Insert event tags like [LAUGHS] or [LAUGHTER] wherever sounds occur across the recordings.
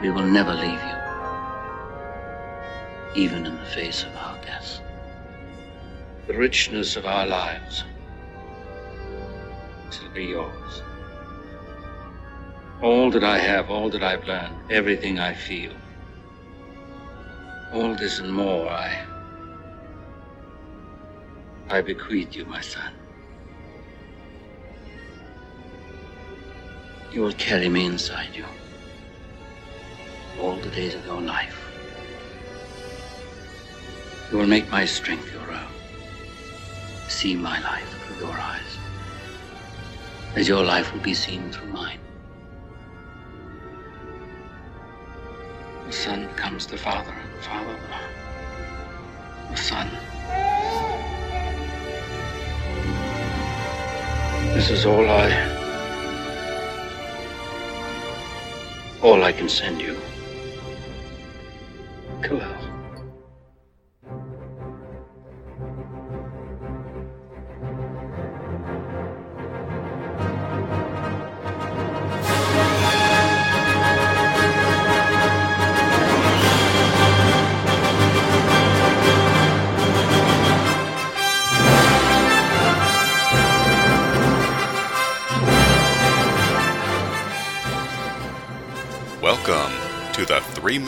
We will never leave you, even in the face of our death. The richness of our lives shall be yours. All that I have, all that I've learned, everything I feel, all this and more I I bequeath you, my son. You will carry me inside you all the days of your life. You will make my strength your own. See my life through your eyes, as your life will be seen through mine. The son comes the father, and the father the, the son. This is all I. All I can send you. Khalil.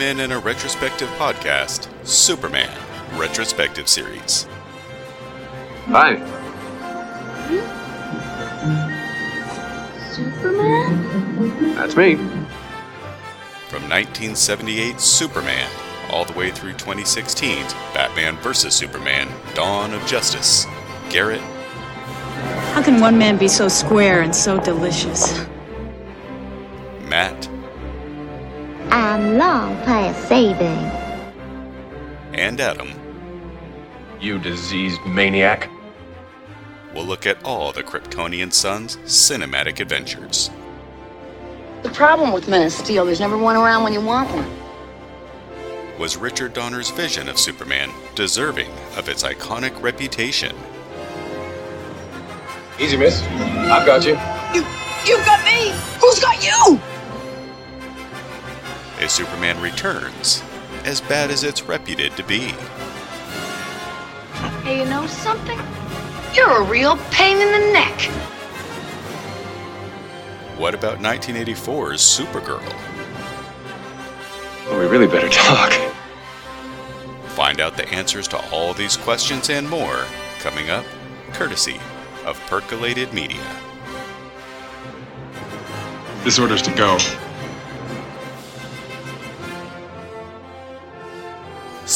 Men in a Retrospective podcast, Superman Retrospective Series. Hi. Superman? That's me. From 1978 Superman all the way through 2016's Batman vs. Superman Dawn of Justice. Garrett, How can one man be so square and so delicious? Long past saving. and Adam You diseased maniac. We'll look at all the Kryptonian Son's cinematic adventures. The problem with Men of Steel, there's never one around when you want one. Was Richard Donner's vision of Superman deserving of its iconic reputation? Easy, miss. I've got you. You, you've got me! Who's got you? Is Superman Returns as bad as it's reputed to be? Hey, you know something? You're a real pain in the neck. What about 1984's Supergirl? Well, we really better talk. Find out the answers to all these questions and more coming up, courtesy of Percolated Media. This order's to go.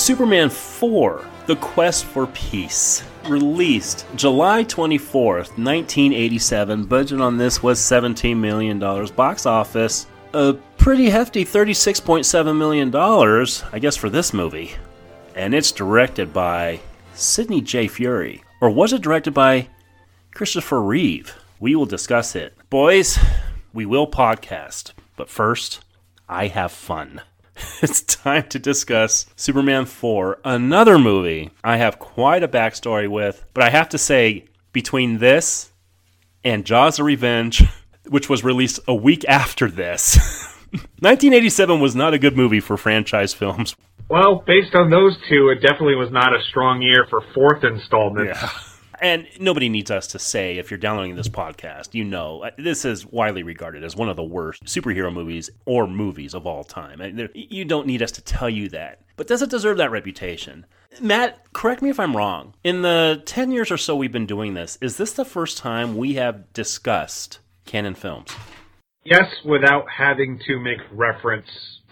Superman 4 The Quest for Peace. Released July 24th, 1987. Budget on this was $17 million. Box office, a pretty hefty $36.7 million, I guess, for this movie. And it's directed by Sidney J. Furie. Or was it directed by Christopher Reeve? We will discuss it. Boys, we will podcast. But first, I have fun. [LAUGHS] it's time to discuss Superman 4, another movie I have quite a backstory with, but I have to say, between this and Jaws of Revenge, [LAUGHS] which was released a week after this, [LAUGHS] 1987 was not a good movie for franchise films. Well, based on those two, it definitely was not a strong year for fourth installment. Yeah. And nobody needs us to say, if you're downloading this podcast, you know, uh, this is widely regarded as one of the worst superhero movies or movies of all time. There- You don't need us to tell you that. But does it deserve that reputation? Matt, correct me if I'm wrong. In the 10 years or so we've been doing this, is this the first time we have discussed Cannon films? Yes, without having to make reference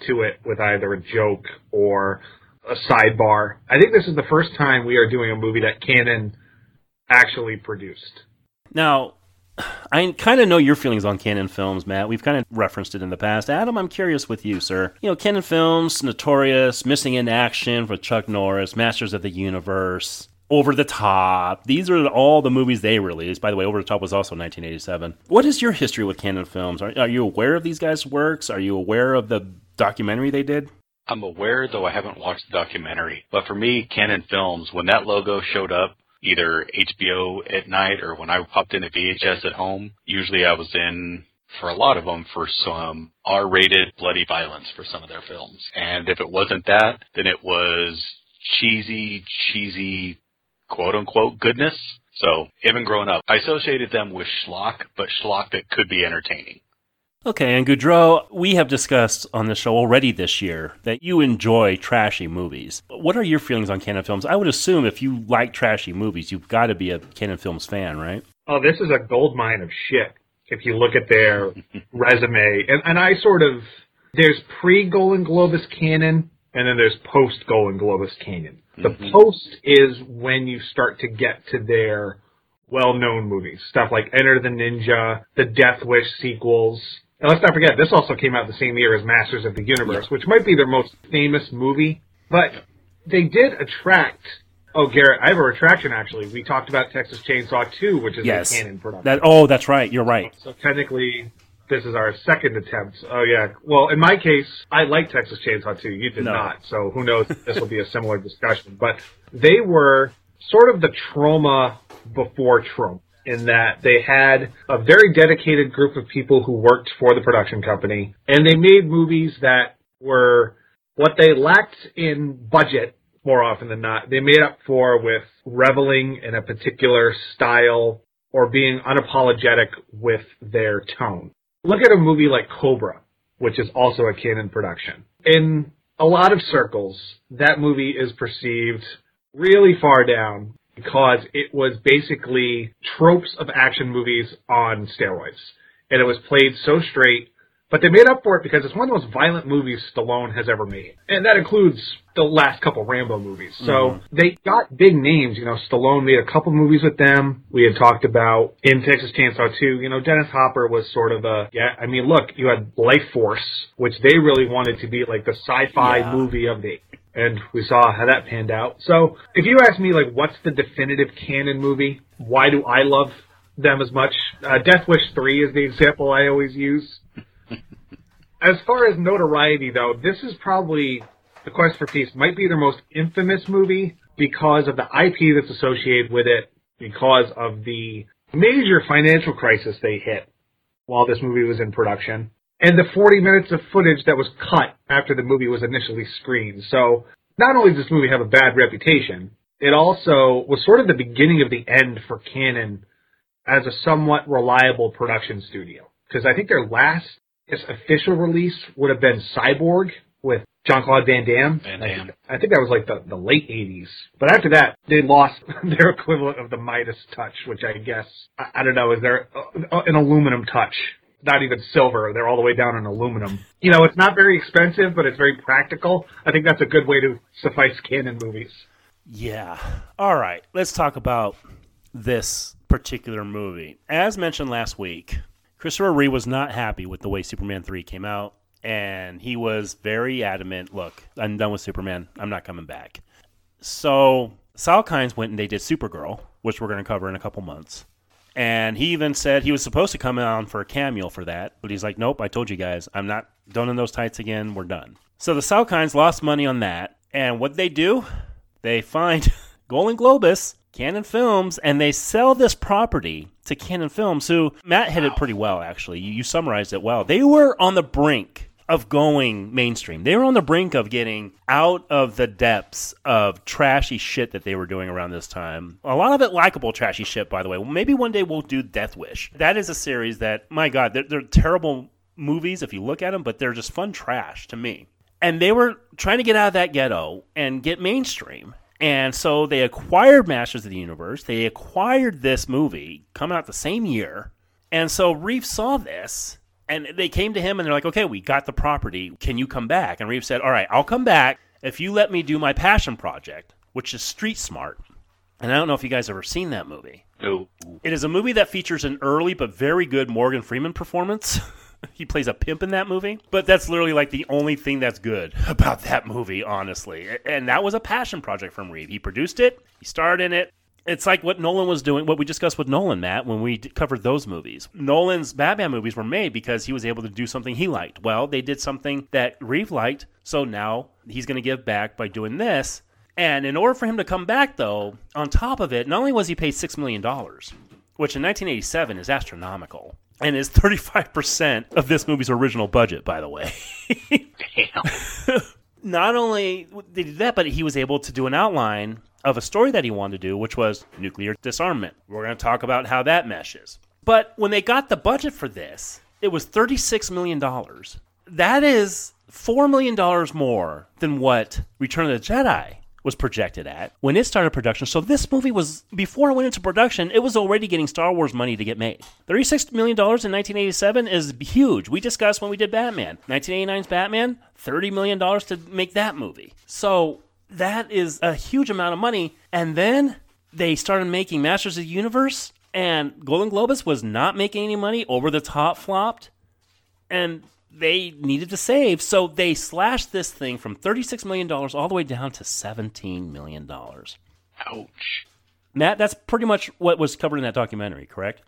to it with either a joke or a sidebar. I think this is the first time we are doing a movie that Cannon actually produced. Now, I kind of know your feelings on Cannon films, Matt. We've kind of referenced it in the past. Adam, I'm curious with you, sir. You know, Cannon films, Notorious, Missing in Action for Chuck Norris, Masters of the Universe, Over the Top. These are all the movies they released. By the way, Over the Top was also 1987. What is your history with Cannon films? Are, are you aware of these guys' works? Are you aware of the documentary they did? I'm aware, though I haven't watched the documentary. But for me, Cannon Films, when that logo showed up, either HBO at night or when I popped in a VHS at home, usually I was in for a lot of them for some R-rated bloody violence for some of their films. And if it wasn't that, then it was cheesy, cheesy, quote unquote goodness. So even growing up, I associated them with schlock, but schlock that could be entertaining. Okay, and Goudreau, we have discussed on the show already this year that you enjoy trashy movies. What are your feelings on Cannon Films? I would assume if you like trashy movies, you've got to be a Cannon Films fan, right? Oh, this is a gold mine of shit. If you look at their [LAUGHS] resume, and, and I sort of there's pre Golan Globus Cannon, and then there's post Golan Globus Cannon. The mm-hmm. post is when you start to get to their well-known movies, stuff like Enter the Ninja, the Death Wish sequels. And let's not forget, this also came out the same year as Masters of the Universe, which might be their most famous movie. But they did attract. Oh, Garrett, I have a retraction. Actually, we talked about Texas Chainsaw 2, which is yes. a Cannon production. That, oh, that's right. You're right. So technically, this is our second attempt. Oh yeah. Well, in my case, I like Texas Chainsaw 2. You did No. not. So who knows? this will be a similar discussion. But they were sort of the Troma before Trump in that they had a very dedicated group of people who worked for the production company and they made movies that were what they lacked in budget more often than not, they made up for with reveling in a particular style or being unapologetic with their tone. Look at a movie like Cobra, which is also a Cannon production. In a lot of circles, that movie is perceived really far down because it was basically tropes of action movies on steroids. And it was played so straight, but they made up for it because it's one of the most violent movies Stallone has ever made. And that includes the last couple Rambo movies. So they got big names. You know, Stallone made a couple movies with them. We had talked about in Texas Chainsaw 2, you know, Dennis Hopper was sort of a, yeah, I mean, look, you had Lifeforce, which they really wanted to be like the sci-fi Yeah. movie of the and we saw how that panned out. So if you ask me, like, what's the definitive Cannon movie? Why do I love them as much? Uh, Death Wish 3 is the example I always use. As far as notoriety, though, this is probably The Quest for Peace might be their most infamous movie because of the IP that's associated with it, because of the major financial crisis they hit while this movie was in production, and the 40 minutes of footage that was cut after the movie was initially screened. So not only does this movie have a bad reputation, it also was sort of the beginning of the end for Cannon as a somewhat reliable production studio. Because I think their last I guess, official release would have been Cyborg with Jean-Claude Van Damme. Van Damme. I think that was like the, the late 80s. But after that, they lost [LAUGHS] their equivalent of the Midas touch, which I guess, I, I don't know, is there uh, an aluminum touch? Not even silver. They're all the way down in aluminum. You know, it's not very expensive, but it's very practical. I think that's a good way to suffice Cannon movies. Yeah. All right. Let's talk about this particular movie. As mentioned last week, Christopher Reeve was not happy with the way Superman 3 came out, and he was very adamant look, I'm done with Superman. I'm not coming back. So, Salkinds went and they did Supergirl, which we're going to cover in a couple months. And he even said he was supposed to come on for a cameo for that, but he's like, nope, I told you guys, I'm not donning those tights again. We're done. So the Salkinds lost money on that. And what they do? They find [LAUGHS] Golan Globus, Cannon Films, and they sell this property to Cannon Films, who Matt hit it pretty well, actually. You, you summarized it well. They were on the brink of going mainstream. They were on the brink of getting out of the depths of trashy shit that they were doing around this time. A lot of it likable trashy shit, by the way. Maybe one day we'll do Death Wish. That is a series that, my God, they're, they're terrible movies if you look at them, but they're just fun trash to me. And they were trying to get out of that ghetto and get mainstream. And so they acquired Masters of the Universe. They acquired this movie coming out the same year. And so Reeves saw this and they came to him and they're like, okay, we got the property. Can you come back? And Reeves said, all right, I'll come back if you let me do my passion project, which is Street Smart. And I don't know if you guys ever seen that movie. No. It is a movie that features an early but very good Morgan Freeman performance. [LAUGHS] [LAUGHS] he plays a pimp in that movie, but that's literally like the only thing that's good about that movie, honestly. And that was a passion project from Reeve. He produced it, he starred in it. It's like what Nolan was doing, what we discussed with Nolan, Matt, when we covered those movies. Nolan's Batman movies were made because he was able to do something he liked. Well, they did something that Reeve liked, so now he's going to give back by doing this. And in order for him to come back, though, on top of it, not only was he paid $6 million, which in 1987 is astronomical. And is 35% of this movie's original budget, by the way. Damn. [LAUGHS] Not only did he do that, but he was able to do an outline of a story that he wanted to do, which was nuclear disarmament. We're going to talk about how that meshes. But when they got the budget for this, it was $36 million. That is $4 million more than what Return of the Jedi was projected at when it started production. So this movie was, before it went into production, it was already getting Star Wars money to get made. $36 million in 1987 is huge. We discussed when we did Batman. 1989's Batman, $30 million to make that movie. So that is a huge amount of money. And then they started making Masters of the Universe, and Golan Globus was not making any money. Over the top flopped. And they needed to save, so they slashed this thing from $36 million all the way down to $17 million. Ouch. Matt, that's pretty much what was covered in that documentary, correct?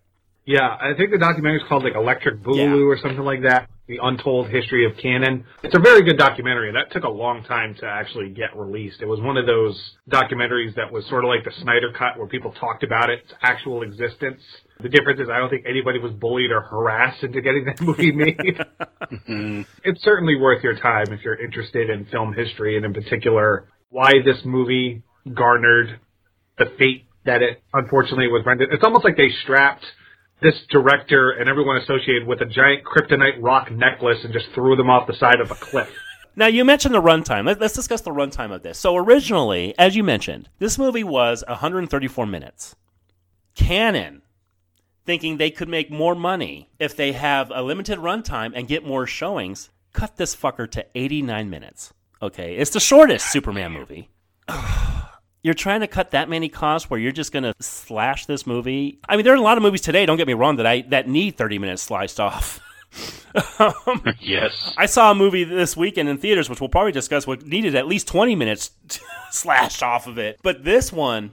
Yeah, I think the documentary is called like Electric Boogaloo or something like that. The Untold History of Cannon. It's a very good documentary. And that took a long time to actually get released. It was one of those documentaries that was sort of like the Snyder Cut where people talked about its actual existence. The difference is I don't think anybody was bullied or harassed into getting that movie [LAUGHS] made. Mm-hmm. it's certainly worth your time if you're interested in film history and in particular why this movie garnered the fate that it unfortunately was rendered. It's almost like they strapped this director and everyone associated with a giant kryptonite rock necklace and just threw them off the side of a cliff. [LAUGHS] Now, you mentioned the runtime. Let, us discuss the runtime of this. So, originally, as you mentioned, this movie was 134 minutes. Cannon, thinking they could make more money if they have a limited runtime and get more showings, cut this fucker to 89 minutes. Okay, it's the shortest Superman movie. [SIGHS] [SIGHS] [SIGHS] you're trying to cut that many costs where you're just going to slash this movie. I mean, there are a lot of movies today. Don't get me wrong that I that need 30 minutes sliced off. [LAUGHS] um, [LAUGHS] yes, I saw a movie this weekend in theaters, which we'll probably discuss, what needed at least 20 minutes [LAUGHS] slashed off of it. But this one,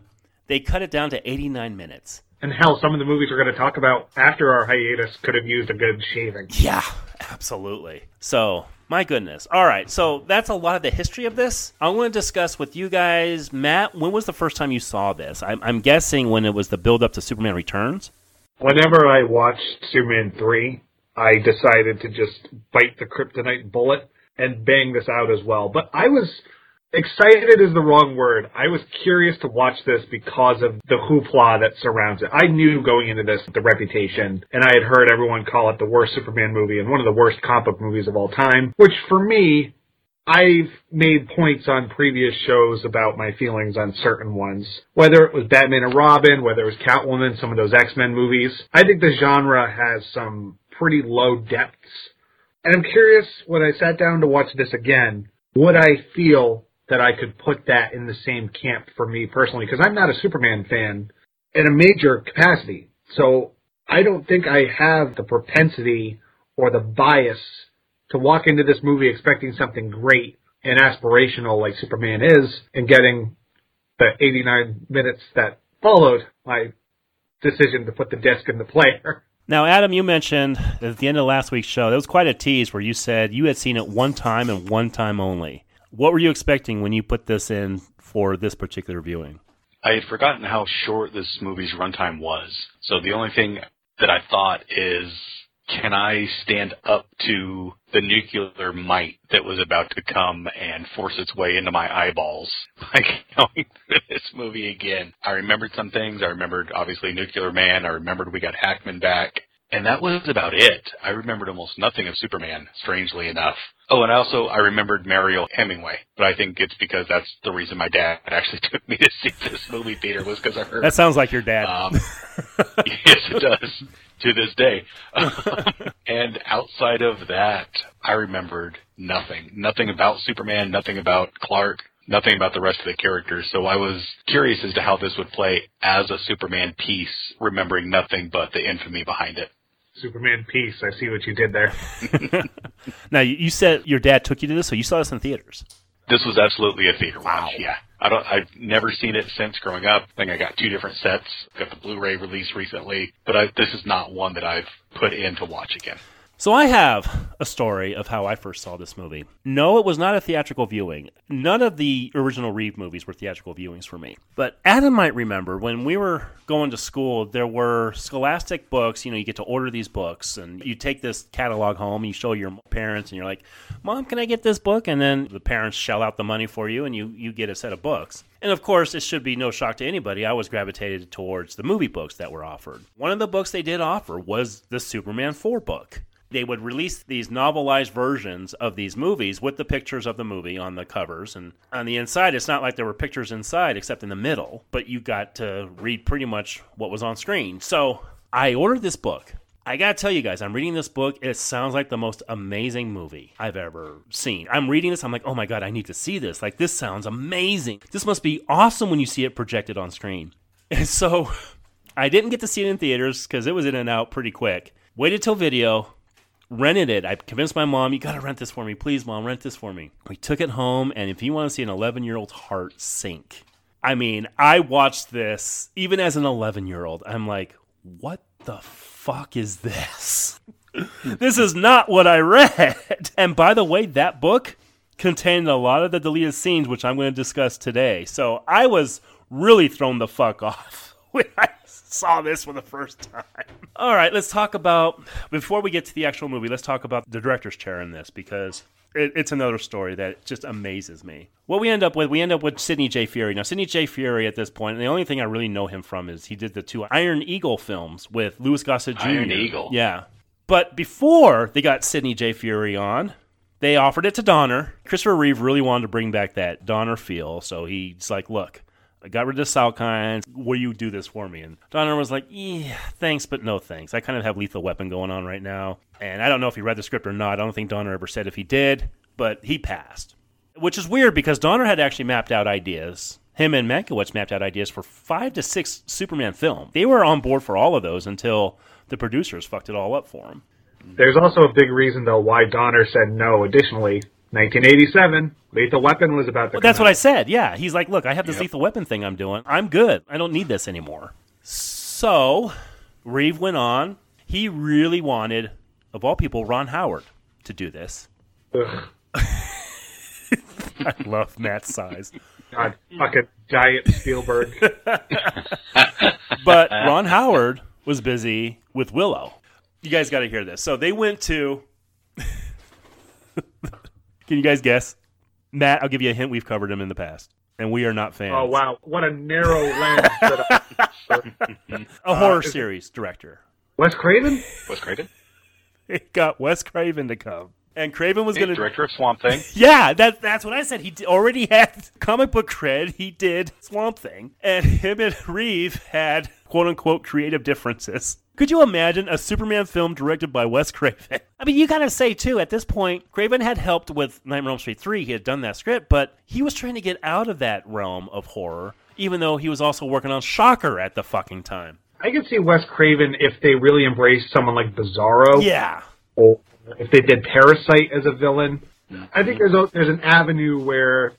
they cut it down to 89 minutes. And hell, some of the movies we're going to talk about after our hiatus could have used a good shaving. Yeah, absolutely. So my goodness. All right. So that's a lot of the history of this. I want to discuss with you guys, Matt, when was the first time you saw this? I'm, I'm guessing when it was the build up to Superman Returns. Whenever I watched Superman 3, I decided to just bite the kryptonite bullet and bang this out as well. But I was excited is the wrong word. I was curious to watch this because of the hoopla that surrounds it. I knew going into this the reputation, and I had heard everyone call it the worst Superman movie and one of the worst comic book movies of all time, which for me, I've made points on previous shows about my feelings on certain ones. Whether it was Batman and Robin, whether it was Catwoman, some of those X-Men movies. I think the genre has some pretty low depths. And I'm curious when I sat down to watch this again, would I feel that I could put that in the same camp for me personally because I'm not a Superman fan in a major capacity. So I don't think I have the propensity or the bias to walk into this movie expecting something great and aspirational like Superman is and getting the 89 minutes that followed my decision to put the disc in the player. Now, Adam, you mentioned at the end of last week's show, there was quite a tease where you said you had seen it one time and one time only. What were you expecting when you put this in for this particular viewing? I had forgotten how short this movie's runtime was. So the only thing that I thought is, can I stand up to the nuclear might that was about to come and force its way into my eyeballs [LAUGHS] Like going through this movie again? I remembered some things. I remembered obviously Nuclear Man. I remembered we got Hackman back. And that was about it. I remembered almost nothing of Superman, strangely enough. Oh, and also I remembered Mariel Hemingway, but I think it's because that's the reason my dad [LAUGHS] actually took me to see this movie theater was because I heard. That sounds like your dad. Um, [LAUGHS] yes, it does to this day. [LAUGHS] and outside of that, I remembered nothing. Nothing about Superman, nothing about Clark, nothing about the rest of the characters. So I was curious as to how this would play as a Superman piece, remembering nothing but the infamy behind it. Superman piece. I see what you did there. [LAUGHS] now you said your dad took you to this, so you saw this in theaters. This was absolutely a theater wow. watch. Yeah, I don't. I've never seen it since growing up. I think I got two different sets. Got the Blu-ray release recently, but I, this is not one that I've put in to watch again. So I have a story of how I first saw this movie. No, it was not a theatrical viewing. None of the original Reeve movies were theatrical viewings for me. But Adam might remember when we were going to school, there were scholastic books. You know, you get to order these books and you take this catalog home, and you show your parents, and you're like, Mom, can I get this book? And then the parents shell out the money for you and you, you get a set of books. And of course, it should be no shock to anybody. I was gravitated towards the movie books that were offered. One of the books they did offer was the Superman 4 book they would release these novelized versions of these movies with the pictures of the movie on the covers. And on the inside, it's not like there were pictures inside except in the middle, but you got to read pretty much what was on screen. So I ordered this book. I gotta tell you guys, I'm reading this book. It sounds like the most amazing movie I've ever seen. I'm reading this, I'm like, oh my god, I need to see this. Like, this sounds amazing. This must be awesome when you see it projected on screen. And [LAUGHS] so I didn't get to see it in theaters because it was in and out pretty quick. Waited till video, rented it. I convinced my mom, you got to rent this for me. Please, mom, rent this for me. We took it home, and if you want to see an 11 year old's heart sink, I mean, I watched this even as an 11 year old. I'm like, what the fuck is this? [LAUGHS] this is not what I read. [LAUGHS] And by the way, that book contained a lot of the deleted scenes, which I'm going to discuss today. So I was really thrown the fuck off [LAUGHS] when I saw this for the first time. [LAUGHS] All right, let's talk about before we get to the actual movie. Let's talk about the director's chair in this because it, it's another story that just amazes me. What we end up with, we end up with Sidney J. Furie. Now, Sidney J. Furie at this point, the only thing I really know him from is he did the two Iron Eagle films with Louis Gossett Jr. Iron Eagle. Yeah. But before they got Sidney J. Furie on, they offered it to Donner. Christopher Reeve really wanted to bring back that Donner feel, so he's like, look, I got rid of Salkinds. Will you do this for me? And Donner was like, yeah, thanks, but no thanks. I kind of have Lethal Weapon going on right now. And I don't know if he read the script or not. I don't think Donner ever said if he did, but he passed. Which is weird because Donner had actually mapped out ideas. Him and Mankiewicz mapped out ideas for five to six Superman films. They were on board for all of those until the producers fucked it all up for him. There's also a big reason, though, why Donner said no. Additionally, 1987, Lethal Weapon was about to. Well, that's what I said. Yeah, he's like, look, I have this yep. Lethal Weapon thing I'm doing. I'm good. I don't need this anymore. So, Reeve went on. He really wanted, of all people, Ron Howard to do this. [LAUGHS] I love Matt's sighs. God, fucking giant Spielberg. [LAUGHS] but Ron Howard was busy with Willow. You guys got to hear this. So they went to [LAUGHS] can you guys guess? Matt, I'll give you a hint. We've covered him in the past, and we are not fans. Oh wow, what a narrow lens! [LAUGHS] a horror uh, series director. Wes Craven. Wes Craven. [LAUGHS] It got Wes Craven to come. And Craven was hey, going to director of Swamp Thing. [LAUGHS] yeah, that that's what I said. He already had comic book cred. He did Swamp Thing, and him and Reeve had quote unquote creative differences. Could you imagine a Superman film directed by Wes Craven? [LAUGHS] I mean, you gotta say too. At this point, Craven had helped with Nightmare on Elm Street three. He had done that script, but he was trying to get out of that realm of horror, even though he was also working on Shocker at the fucking time. I could see Wes Craven if they really embraced someone like Bizarro. Yeah. Or if they did Parasite as a villain. I think there's a, there's an avenue where,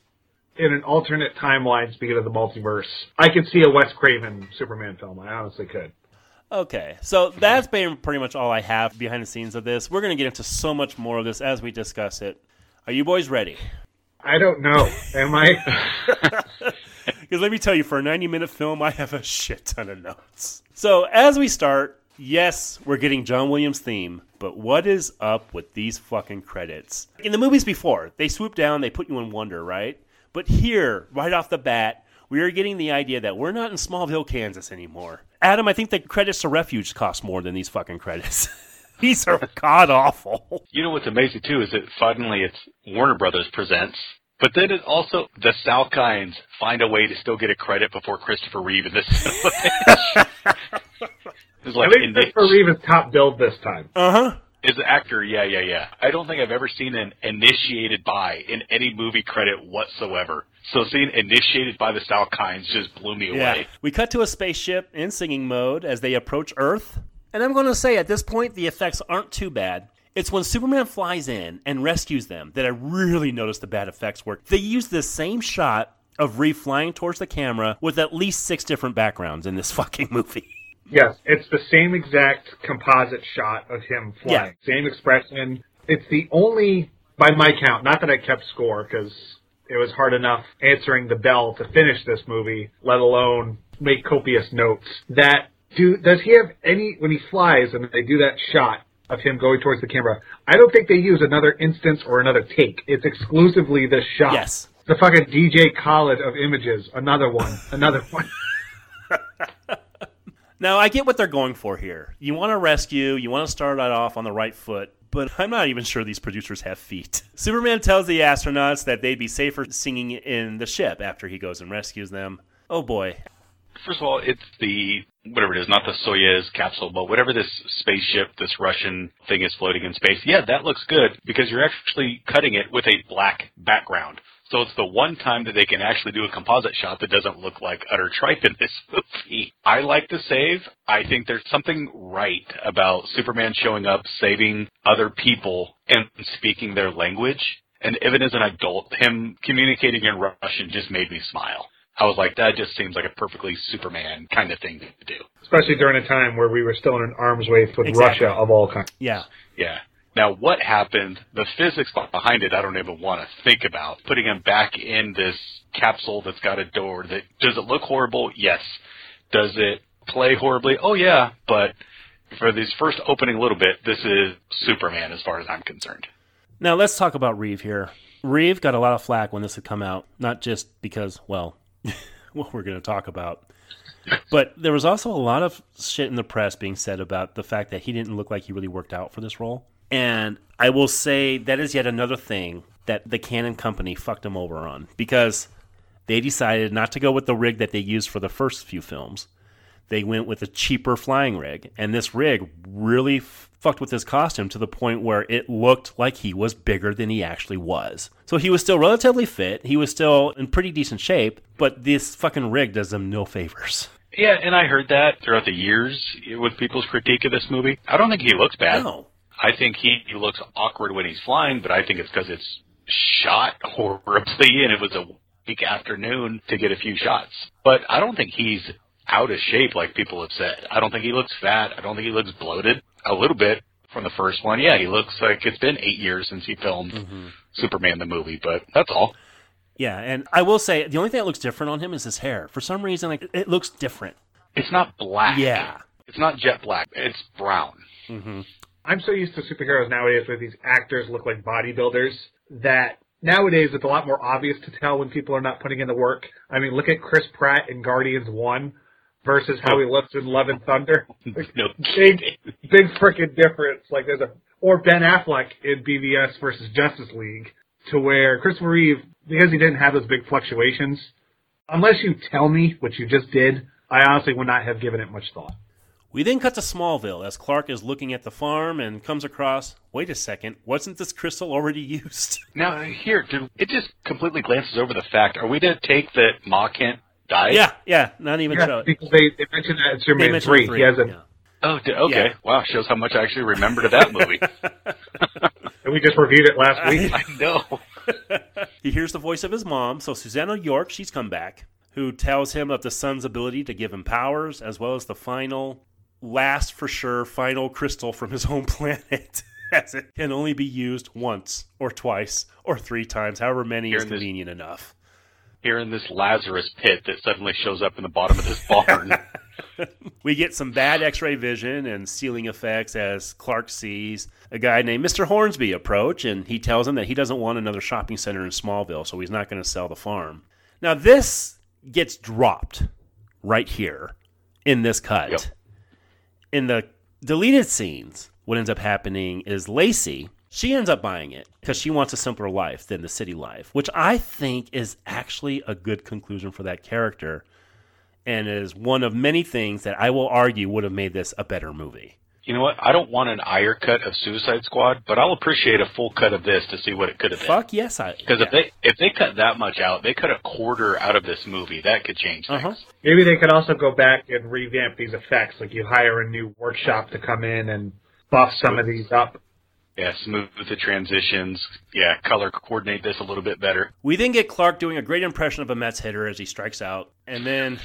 in an alternate timeline, speaking of the multiverse, I could see a Wes Craven Superman film. I honestly could. Okay, so that's been pretty much all I have behind the scenes of this. We're going to get into so much more of this as we discuss it. Are you boys ready? I don't know. Am I? [LAUGHS] [LAUGHS] Because let me tell you, for a 90 minute film, I have a shit ton of notes. So as we start, yes, we're getting John Williams' theme, but what is up with these fucking credits? In the movies before, they swoop down, they put you in wonder, right? But here, right off the bat, we are getting the idea that we're not in Smallville, Kansas anymore. Adam, I think the credits to Refuge cost more than these fucking credits. [LAUGHS] these are god awful. You know what's amazing too is that finally it's Warner Brothers presents, but then it also the Salkinds find a way to still get a credit before Christopher Reeve in this. [LAUGHS] it's like I think Christopher Reeve is top billed this time. Uh huh. Is the actor, yeah, yeah, yeah. I don't think I've ever seen an initiated by in any movie credit whatsoever. So seeing initiated by the Salkinds just blew me yeah. away. We cut to a spaceship in singing mode as they approach Earth. And I'm going to say at this point, the effects aren't too bad. It's when Superman flies in and rescues them that I really notice the bad effects work. They use the same shot of Reeve flying towards the camera with at least six different backgrounds in this [LAUGHS] fucking movie. Yes, it's the same exact composite shot of him flying. Yeah. Same expression. It's the only, by my count, not that I kept score because it was hard enough answering the bell to finish this movie, let alone make copious notes. That do does he have any when he flies and they do that shot of him going towards the camera? I don't think they use another instance or another take. It's exclusively this shot. Yes. The fucking DJ Khaled of images. Another one. [LAUGHS] Another one. [LAUGHS] Now, I get what they're going for here. You want to rescue, you want to start it off on the right foot, but I'm not even sure these producers have feet. [LAUGHS] Superman tells the astronauts that they'd be safer singing in the ship after he goes and rescues them. Oh boy. First of all, it's the whatever it is, not the Soyuz capsule, but whatever this spaceship, this Russian thing is floating in space. Yeah, that looks good because you're actually cutting it with a black background. So it's the one time that they can actually do a composite shot that doesn't look like utter tripe in this [LAUGHS] movie. I like the save. I think there's something right about Superman showing up, saving other people, and speaking their language. And even as an adult, him communicating in Russian just made me smile. I was like, that just seems like a perfectly Superman kind of thing to do. Especially during a time where we were still in an arms race with Exactly. Russia of all kinds. Yeah. Yeah. Now, what happened, the physics behind it, I don't even want to think about. Putting him back in this capsule that's got a door that, does it look horrible? Yes. Does it play horribly? Oh, yeah. But for this first opening little bit, this is Superman as far as I'm concerned. Now let's talk about Reeve here. Reeve got a lot of flack when this had come out, not just because, well, [LAUGHS] what we're going to talk about, but there was also a lot of shit in the press being said about the fact that he didn't look like he really worked out for this role. And I will say that is yet another thing that the Cannon company fucked him over on because they decided not to go with the rig that they used for the first few films. They went with a cheaper flying rig, and this rig really f- fucked with his costume to the point where it looked like he was bigger than he actually was. So he was still relatively fit, he was still in pretty decent shape, but this fucking rig does him no favors. Yeah, and I heard that throughout the years with people's critique of this movie. I don't think he looks bad. No. I think he, looks awkward when he's flying, but I think it's because it's shot [LAUGHS] horribly and it was a week afternoon to get a few shots. But I don't think he's out of shape like people have said. I don't think he looks fat. I don't think he looks bloated. A little bit from the first one. Yeah, he looks like it's been eight years since he filmed Superman the movie, but that's all. Yeah, and I will say the only thing that looks different on him is his hair. For some reason, like it looks different. It's not black. Yeah. It's not jet black. It's brown. Mm-hmm. I'm so used to superheroes nowadays where these actors look like bodybuilders that nowadays it's a lot more obvious to tell when people are not putting in the work. I mean, look at Chris Pratt in Guardians 1 versus how he oh. looks in Love and Thunder. [LAUGHS] No big, big freaking difference. Like there's a, or Ben Affleck in BVS versus Justice League to where Christopher Reeve, because he didn't have those big fluctuations, unless you tell me, which you just did, I honestly would not have given it much thought. We then cut to Smallville as Clark is looking at the farm and comes across, wait a second, wasn't this crystal already used? [LAUGHS] Now here, did, it just completely glances over the fact. Are we to take that Ma Kent died? yeah, yeah, not even Yeah, show. because they, they mentioned that in Superman 3. three. He has a, yeah. Oh, okay. Yeah. Wow, shows how much I actually remembered of that movie. [LAUGHS] and we just reviewed it last week. [LAUGHS] I know. He hears the voice of his mom, so Susannah York, she's come back, who tells him of the sun's ability to give him powers, as well as the final, last for sure, final crystal from his home [LAUGHS] planet, as it can only be used once, or twice, or three times, however many Here is in this- convenient enough. Here in this Lazarus pit that suddenly shows up in the bottom of this barn. [LAUGHS] [LAUGHS] We get some bad x ray vision and ceiling effects as Clark sees a guy named Mr. Hornsby approach, and he tells him that he doesn't want another shopping center in Smallville, so he's not going to sell the farm. Now, this gets dropped right here in this cut. Yep. In the deleted scenes, what ends up happening is Lacey. She ends up buying it because she wants a simpler life than the city life, which I think is actually a good conclusion for that character and is one of many things that I will argue would have made this a better movie. You know what? I don't want an Ayer cut of Suicide Squad, but I'll appreciate a full cut of this to see what it could have been. Fuck yes, I. Because if they if they cut that much out, they cut a quarter out of this movie. That could change things. Uh-huh. Maybe they could also go back and revamp these effects. Like you hire a new workshop to come in and buff some of these up. Yeah, smooth the transitions. Yeah, color coordinate this a little bit better. We then get Clark doing a great impression of a Mets hitter as he strikes out, and then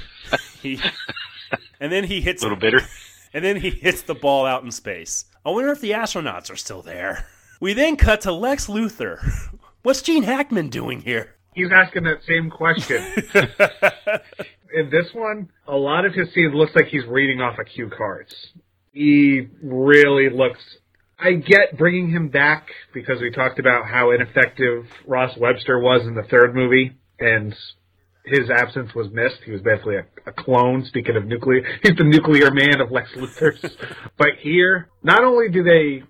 he [LAUGHS] And then he hits A little bitter. And then he hits the ball out in space. I wonder if the astronauts are still there. We then cut to Lex Luthor. [LAUGHS] What's Gene Hackman doing here? He's asking that same question. [LAUGHS] In this one, a lot of his scenes looks like he's reading off a cue cards. He really looks. I get bringing him back because we talked about how ineffective Ross Webster was in the third movie, and his absence was missed. He was basically a, a clone. Speaking of nuclear, he's the nuclear man of Lex Luthor's. [LAUGHS] but here, not only do they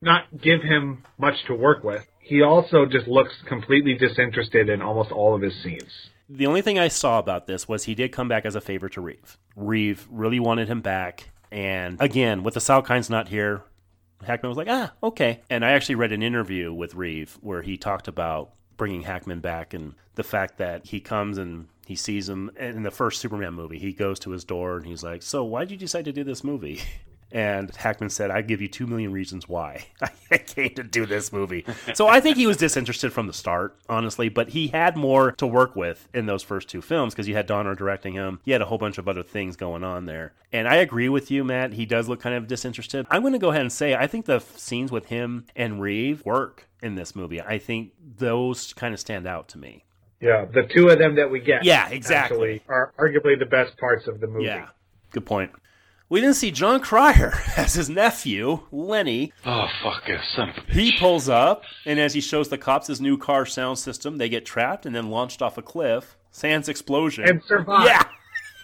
not give him much to work with, he also just looks completely disinterested in almost all of his scenes. The only thing I saw about this was he did come back as a favor to Reeve. Reeve really wanted him back. And again, with the Salkinds not here, Hackman was like, ah, okay. And I actually read an interview with Reeve where he talked about bringing Hackman back and the fact that he comes and he sees him in the first Superman movie. He goes to his door and he's like, so why did you decide to do this movie? [LAUGHS] And Hackman said, I'd give you two million reasons why [LAUGHS] I came to do this movie. So I think he was disinterested from the start, honestly, but he had more to work with in those first two films because you had Donner directing him. He had a whole bunch of other things going on there. And I agree with you, Matt. He does look kind of disinterested. I'm going to go ahead and say I think the f- scenes with him and Reeve work in this movie. I think those kind of stand out to me. Yeah, the two of them that we get. Yeah, exactly. Actually, are arguably the best parts of the movie. Yeah, good point. We didn't see Jon Cryer [LAUGHS] as his nephew, Lenny. Oh fuck yeah, son of a bitch. He pulls up, and as he shows the cops his new car sound system, they get trapped and then launched off a cliff. Sans explosion. And survive. Yeah,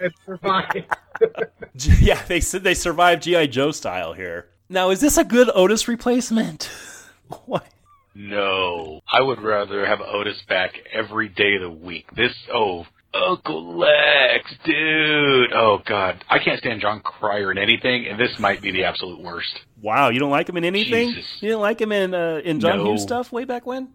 And survive. [LAUGHS] yeah. They said they survived GI Joe style here. Now, is this a good Otis replacement? [LAUGHS] what? No, I would rather have Otis back every day of the week. This, oh, Uncle Lex, dude. Oh God, I can't stand Jon Cryer in anything, and this might be the absolute worst. Wow, you don't like him in anything? Jesus. You didn't like him in uh, in John No. Hughes stuff way back when?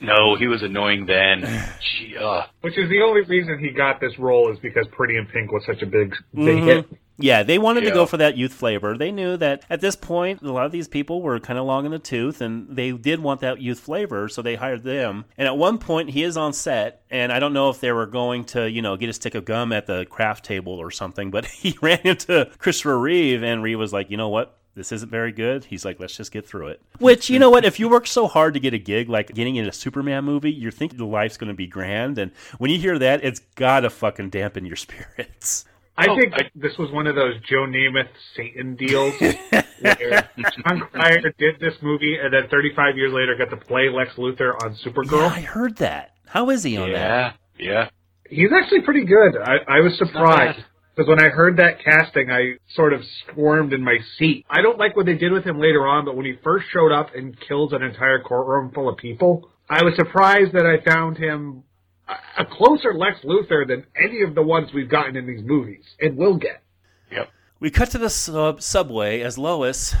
No, he was annoying then. [SIGHS] Gee, uh, Which is the only reason he got this role is because Pretty in Pink was such a big, big Mhm. hit. Yeah, they wanted to go for that youth flavor. They knew that at this point, a lot of these people were kind of long in the tooth, and they did want that youth flavor, so they hired them. And at one point, he is on set, and I don't know if they were going to, you know, get a stick of gum at the craft table or something, but [LAUGHS] he ran into Christopher Reeve, and Reeve was like, you know what? This isn't very good. He's like, let's just get through it. Which, you know what? If you work so hard to get a gig, like getting in a Superman movie, you're thinking the life's going to be grand. And when you hear that, it's got to fucking dampen your [LAUGHS] spirits. I Oh, think I- this was one of those Joe Namath Satan deals [LAUGHS] where Jon Cryer did this movie and then 35 years later got to play Lex Luthor on Yeah, Supergirl. I heard that. How is he on that? yeah, yeah. He's actually pretty good. I, I was surprised because when I heard that casting, I sort of squirmed in my seat. I don't like what they did with him later on, but when he first showed up and kills an entire courtroom full of people, I was surprised that I found him a, a closer Lex Luthor than any of the ones we've gotten in these movies and will get. Yep. We cut to the sub- subway as Lois.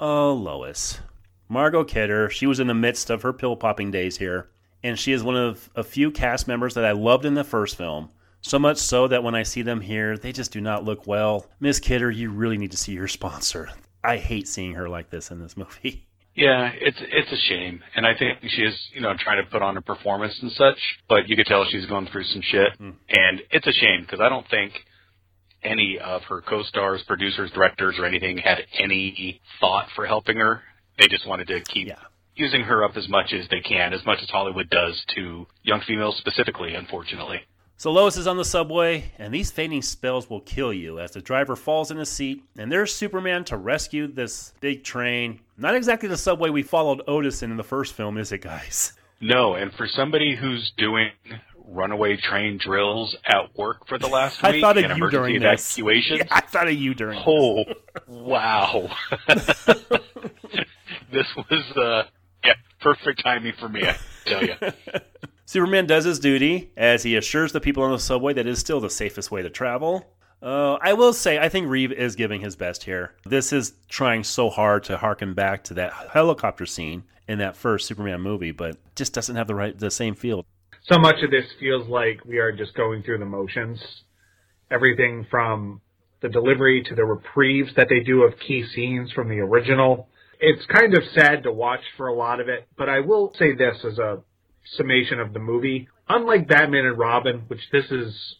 Oh, Lois. Margot Kidder. She was in the midst of her pill popping days here, and she is one of a few cast members that I loved in the first film. So much so that when I see them here, they just do not look well. Miss Kidder, you really need to see your sponsor. I hate seeing her like this in this movie. [LAUGHS] Yeah, it's it's a shame, and I think she is, you know, trying to put on a performance and such. But you could tell she's going through some shit, hmm. and it's a shame because I don't think any of her co-stars, producers, directors, or anything had any thought for helping her. They just wanted to keep Yeah. using her up as much as they can, as much as Hollywood does to young females specifically. Unfortunately, So Lois is on the subway, and these fainting spells will kill you as the driver falls in his seat, and there's Superman to rescue this big train. Not exactly the subway we followed Otis in in the first film, is it, guys? no. And for somebody who's doing runaway train drills at work for the last I week thought of you during this. evacuations. Yeah, [LAUGHS] I thought of you during. this. Oh, wow. [LAUGHS] this was, uh, yeah, perfect timing for me, I tell you. [LAUGHS] Superman does his duty as he assures the people on the subway that it is still the safest way to travel. Uh, I will say, I think Reeve is giving his best here. This is trying so hard to harken back to that helicopter scene in that first Superman movie, but just doesn't have the right, the same feel. so much of this feels like we are just going through the motions. Everything from the delivery to the reprieves that they do of key scenes from the original. It's kind of sad to watch for a lot of it, but I will say this as a summation of the movie. Unlike Batman and Robin, which this is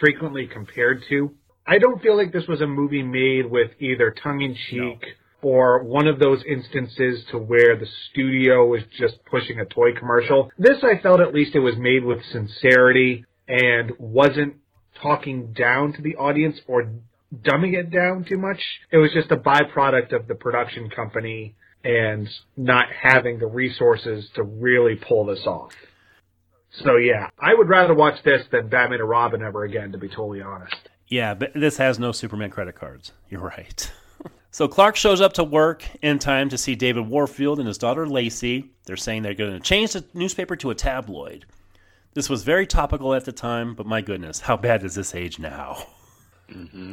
frequently compared to, I don't feel like this was a movie made with either tongue in cheek or one of those instances to where the studio was just pushing a toy commercial. This I felt at least it was made with sincerity and wasn't talking down to the audience or dumbing it down too much. It was just a byproduct of the production company and not having the resources to really pull this off. So yeah, I would rather watch this than Batman and Robin ever again, to be totally honest. Yeah, but this has no Superman credit cards. You're right. [LAUGHS] so Clark shows up to work in time to see David Warfield and his daughter Lacey. They're saying they're going to change the newspaper to a tabloid. This was very topical at the time, but my goodness, how bad does this age now? Mm-hmm.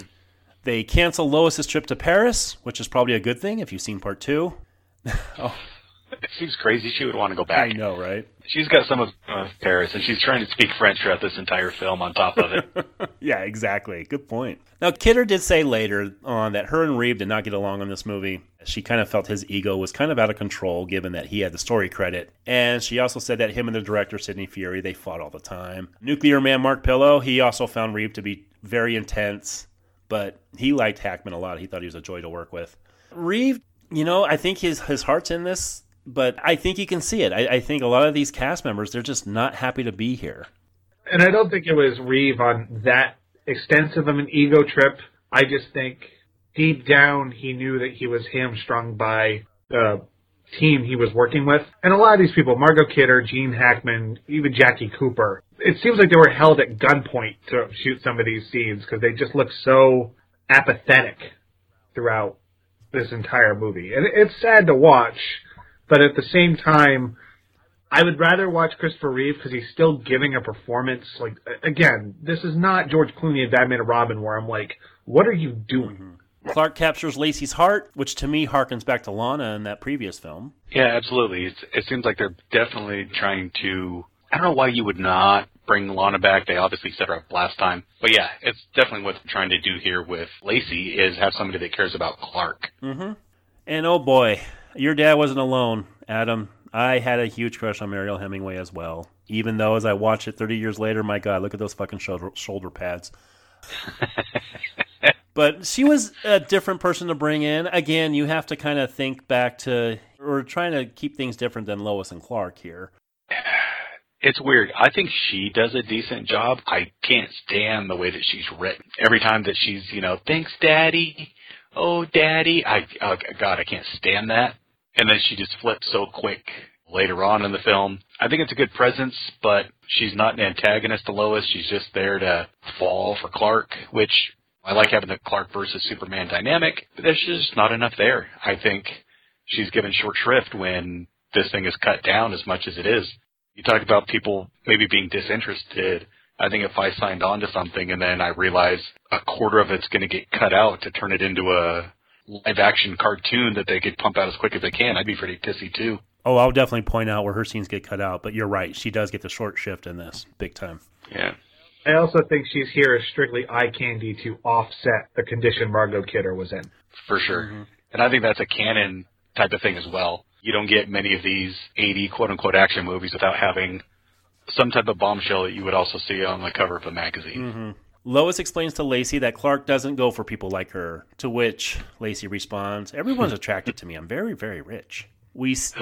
They cancel Lois's trip to Paris, which is probably a good thing if you've seen part two. Oh. [LAUGHS] It seems crazy she would want to go back. I know, right? She's got some of uh, Paris, and she's trying to speak French throughout this entire film on top of it. [LAUGHS] yeah, exactly. Good point. Now, Kidder did say later on that her and Reeve did not get along on this movie. She kind of felt his ego was kind of out of control given that he had the story credit. And she also said that him and the director, Sidney Furie, they fought all the time. Nuclear Man Mark Pillow, he also found Reeve to be very intense, but he liked Hackman a lot. He thought he was a joy to work with. Reeve, you know, I think his, his heart's in this but I think you can see it. I, I, think a lot of these cast members they're just not happy to be here. And I don't think it was Reeve on that extensive of an ego trip. I just think deep down he knew that he was hamstrung by the team he was working with. And a lot of these people, Margot Kidder, Gene Hackman, even Jackie Cooper, it seems like they were held at gunpoint to shoot some of these scenes because they just look so apathetic throughout this entire movie. And it's sad to watch but at the same time, I would rather watch Christopher Reeve because he's still giving a performance. Like again, this is not George Clooney and Batman and Robin where I'm like, what are you doing? Mm-hmm. Clark captures Lacey's heart, which to me harkens back to Lana in that previous film. Yeah, absolutely. It's, it seems like they're definitely trying to. I don't know why you would not bring Lana back. They obviously set her up last time, but yeah, it's definitely what they're trying to do here with Lacey is have somebody that cares about Clark. Mm-hmm. And oh boy, your dad wasn't alone, Adam. I had a huge crush on Mariel Hemingway as well. Even though, as I watch it 30 years later, my God, look at those fucking shoulder, shoulder pads. [LAUGHS] but she was a different person to bring in. Again, you have to kind of think back to, we're trying to keep things different than Lois and Clark here. [LAUGHS] It's weird. I think she does a decent job. I can't stand the way that she's written. Every time that she's, you know, thanks, Daddy. Oh, Daddy. I, oh, God, I can't stand that and then she just flips so quick later on in the film. I think it's a good presence, but she's not an antagonist to Lois. She's just there to fall for Clark, which I like having the Clark versus Superman dynamic, but there's just not enough there. I think she's given short shrift when this thing is cut down as much as it is. You talk about people maybe being disinterested. I think if I signed on to something and then I realize a quarter of it's going to get cut out to turn it into a live action cartoon that they could pump out as quick as they can, I'd be pretty pissy too. Oh, I'll definitely point out where her scenes get cut out, but you're right. She does get the short shift in this, big time. Yeah. I also think she's here as strictly eye candy to offset the condition Margot Kidder was in. For sure. Mm-hmm. And I think that's a Cannon type of thing as well. You don't get many of these 80 quote unquote action movies without having some type of bombshell that you would also see on the cover of a magazine. Mm-hmm. Lois explains to Lacey that Clark doesn't go for people like her, to which Lacey responds, Everyone's attracted to me. I'm very, very rich. We. See,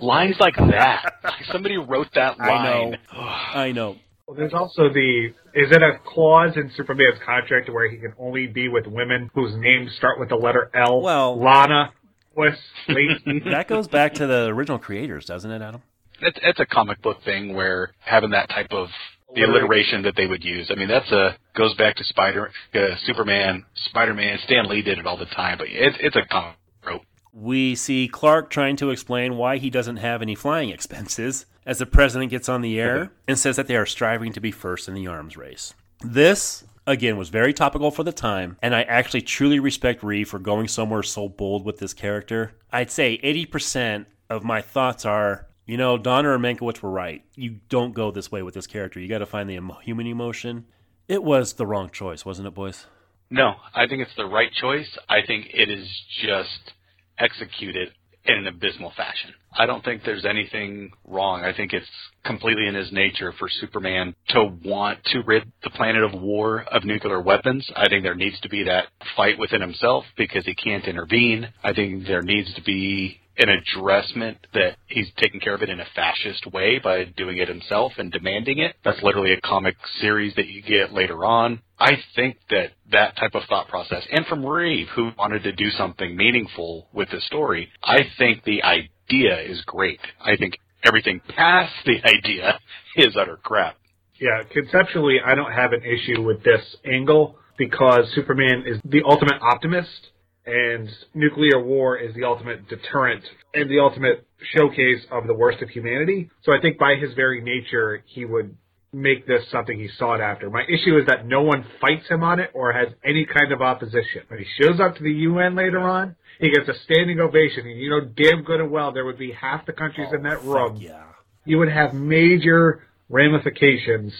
lines like that. Like somebody wrote that line. I know. I know. Well, there's also the is it a clause in Superman's contract where he can only be with women whose names start with the letter L? Well, Lana, Lois, Lacey. [LAUGHS] that goes back to the original creators, doesn't it, Adam? It's it's a comic book thing where having that type of the alliteration that they would use. I mean, that's a goes back to Spider, uh, Superman, Spider Man. Stan Lee did it all the time, but it's it's a comic trope. We see Clark trying to explain why he doesn't have any flying expenses as the president gets on the air and says that they are striving to be first in the arms race. This again was very topical for the time, and I actually truly respect Ree for going somewhere so bold with this character. I'd say 80% of my thoughts are you know, Donner and Mankiewicz were right. You don't go this way with this character. You got to find the human emotion. It was the wrong choice, wasn't it, boys? No, I think it's the right choice. I think it is just executed in an abysmal fashion. I don't think there's anything wrong. I think it's completely in his nature for Superman to want to rid the planet of war of nuclear weapons. I think there needs to be that fight within himself because he can't intervene. I think there needs to be an addressment that he's taking care of it in a fascist way by doing it himself and demanding it. That's literally a comic series that you get later on. I think that that type of thought process, and from Reeve, who wanted to do something meaningful with the story, I think the idea is great. I think everything past the [LAUGHS] idea is utter crap. Yeah, conceptually, I don't have an issue with this angle because Superman is the ultimate optimist and nuclear war is the ultimate deterrent and the ultimate showcase of the worst of humanity. So I think by his very nature, he would make this something he sought after. My issue is that no one fights him on it or has any kind of opposition. When he shows up to the UN later on, he gets a standing ovation, and you know damn good and well there would be half the countries Oh, in that room. Yeah. You would have major ramifications.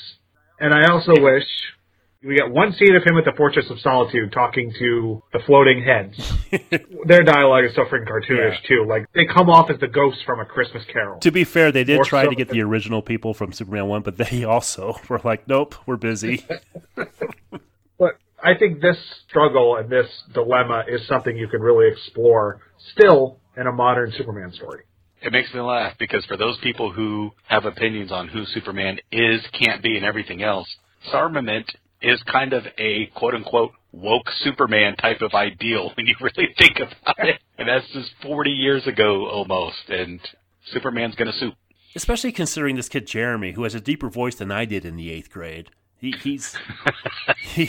And I also wish we got one scene of him at the Fortress of Solitude talking to the floating heads. [LAUGHS] Their dialogue is so freaking cartoonish Yeah. too. Like they come off as the ghosts from a Christmas Carol. To be fair, they did More try so to get the original people from Superman 1, but they [LAUGHS] also were like, nope, we're busy. [LAUGHS] But I think this struggle and this dilemma is something you can really explore still in a modern Superman story. It makes me laugh because for those people who have opinions on who Superman is, can't be, and everything else, Sarmament is kind of a quote unquote woke Superman type of ideal [LAUGHS] when you really think about it. And that's just 40 years ago almost. And Superman's gonna soup. Especially considering this kid Jeremy, who has a deeper voice than I did in the eighth grade. He, he's [LAUGHS] he,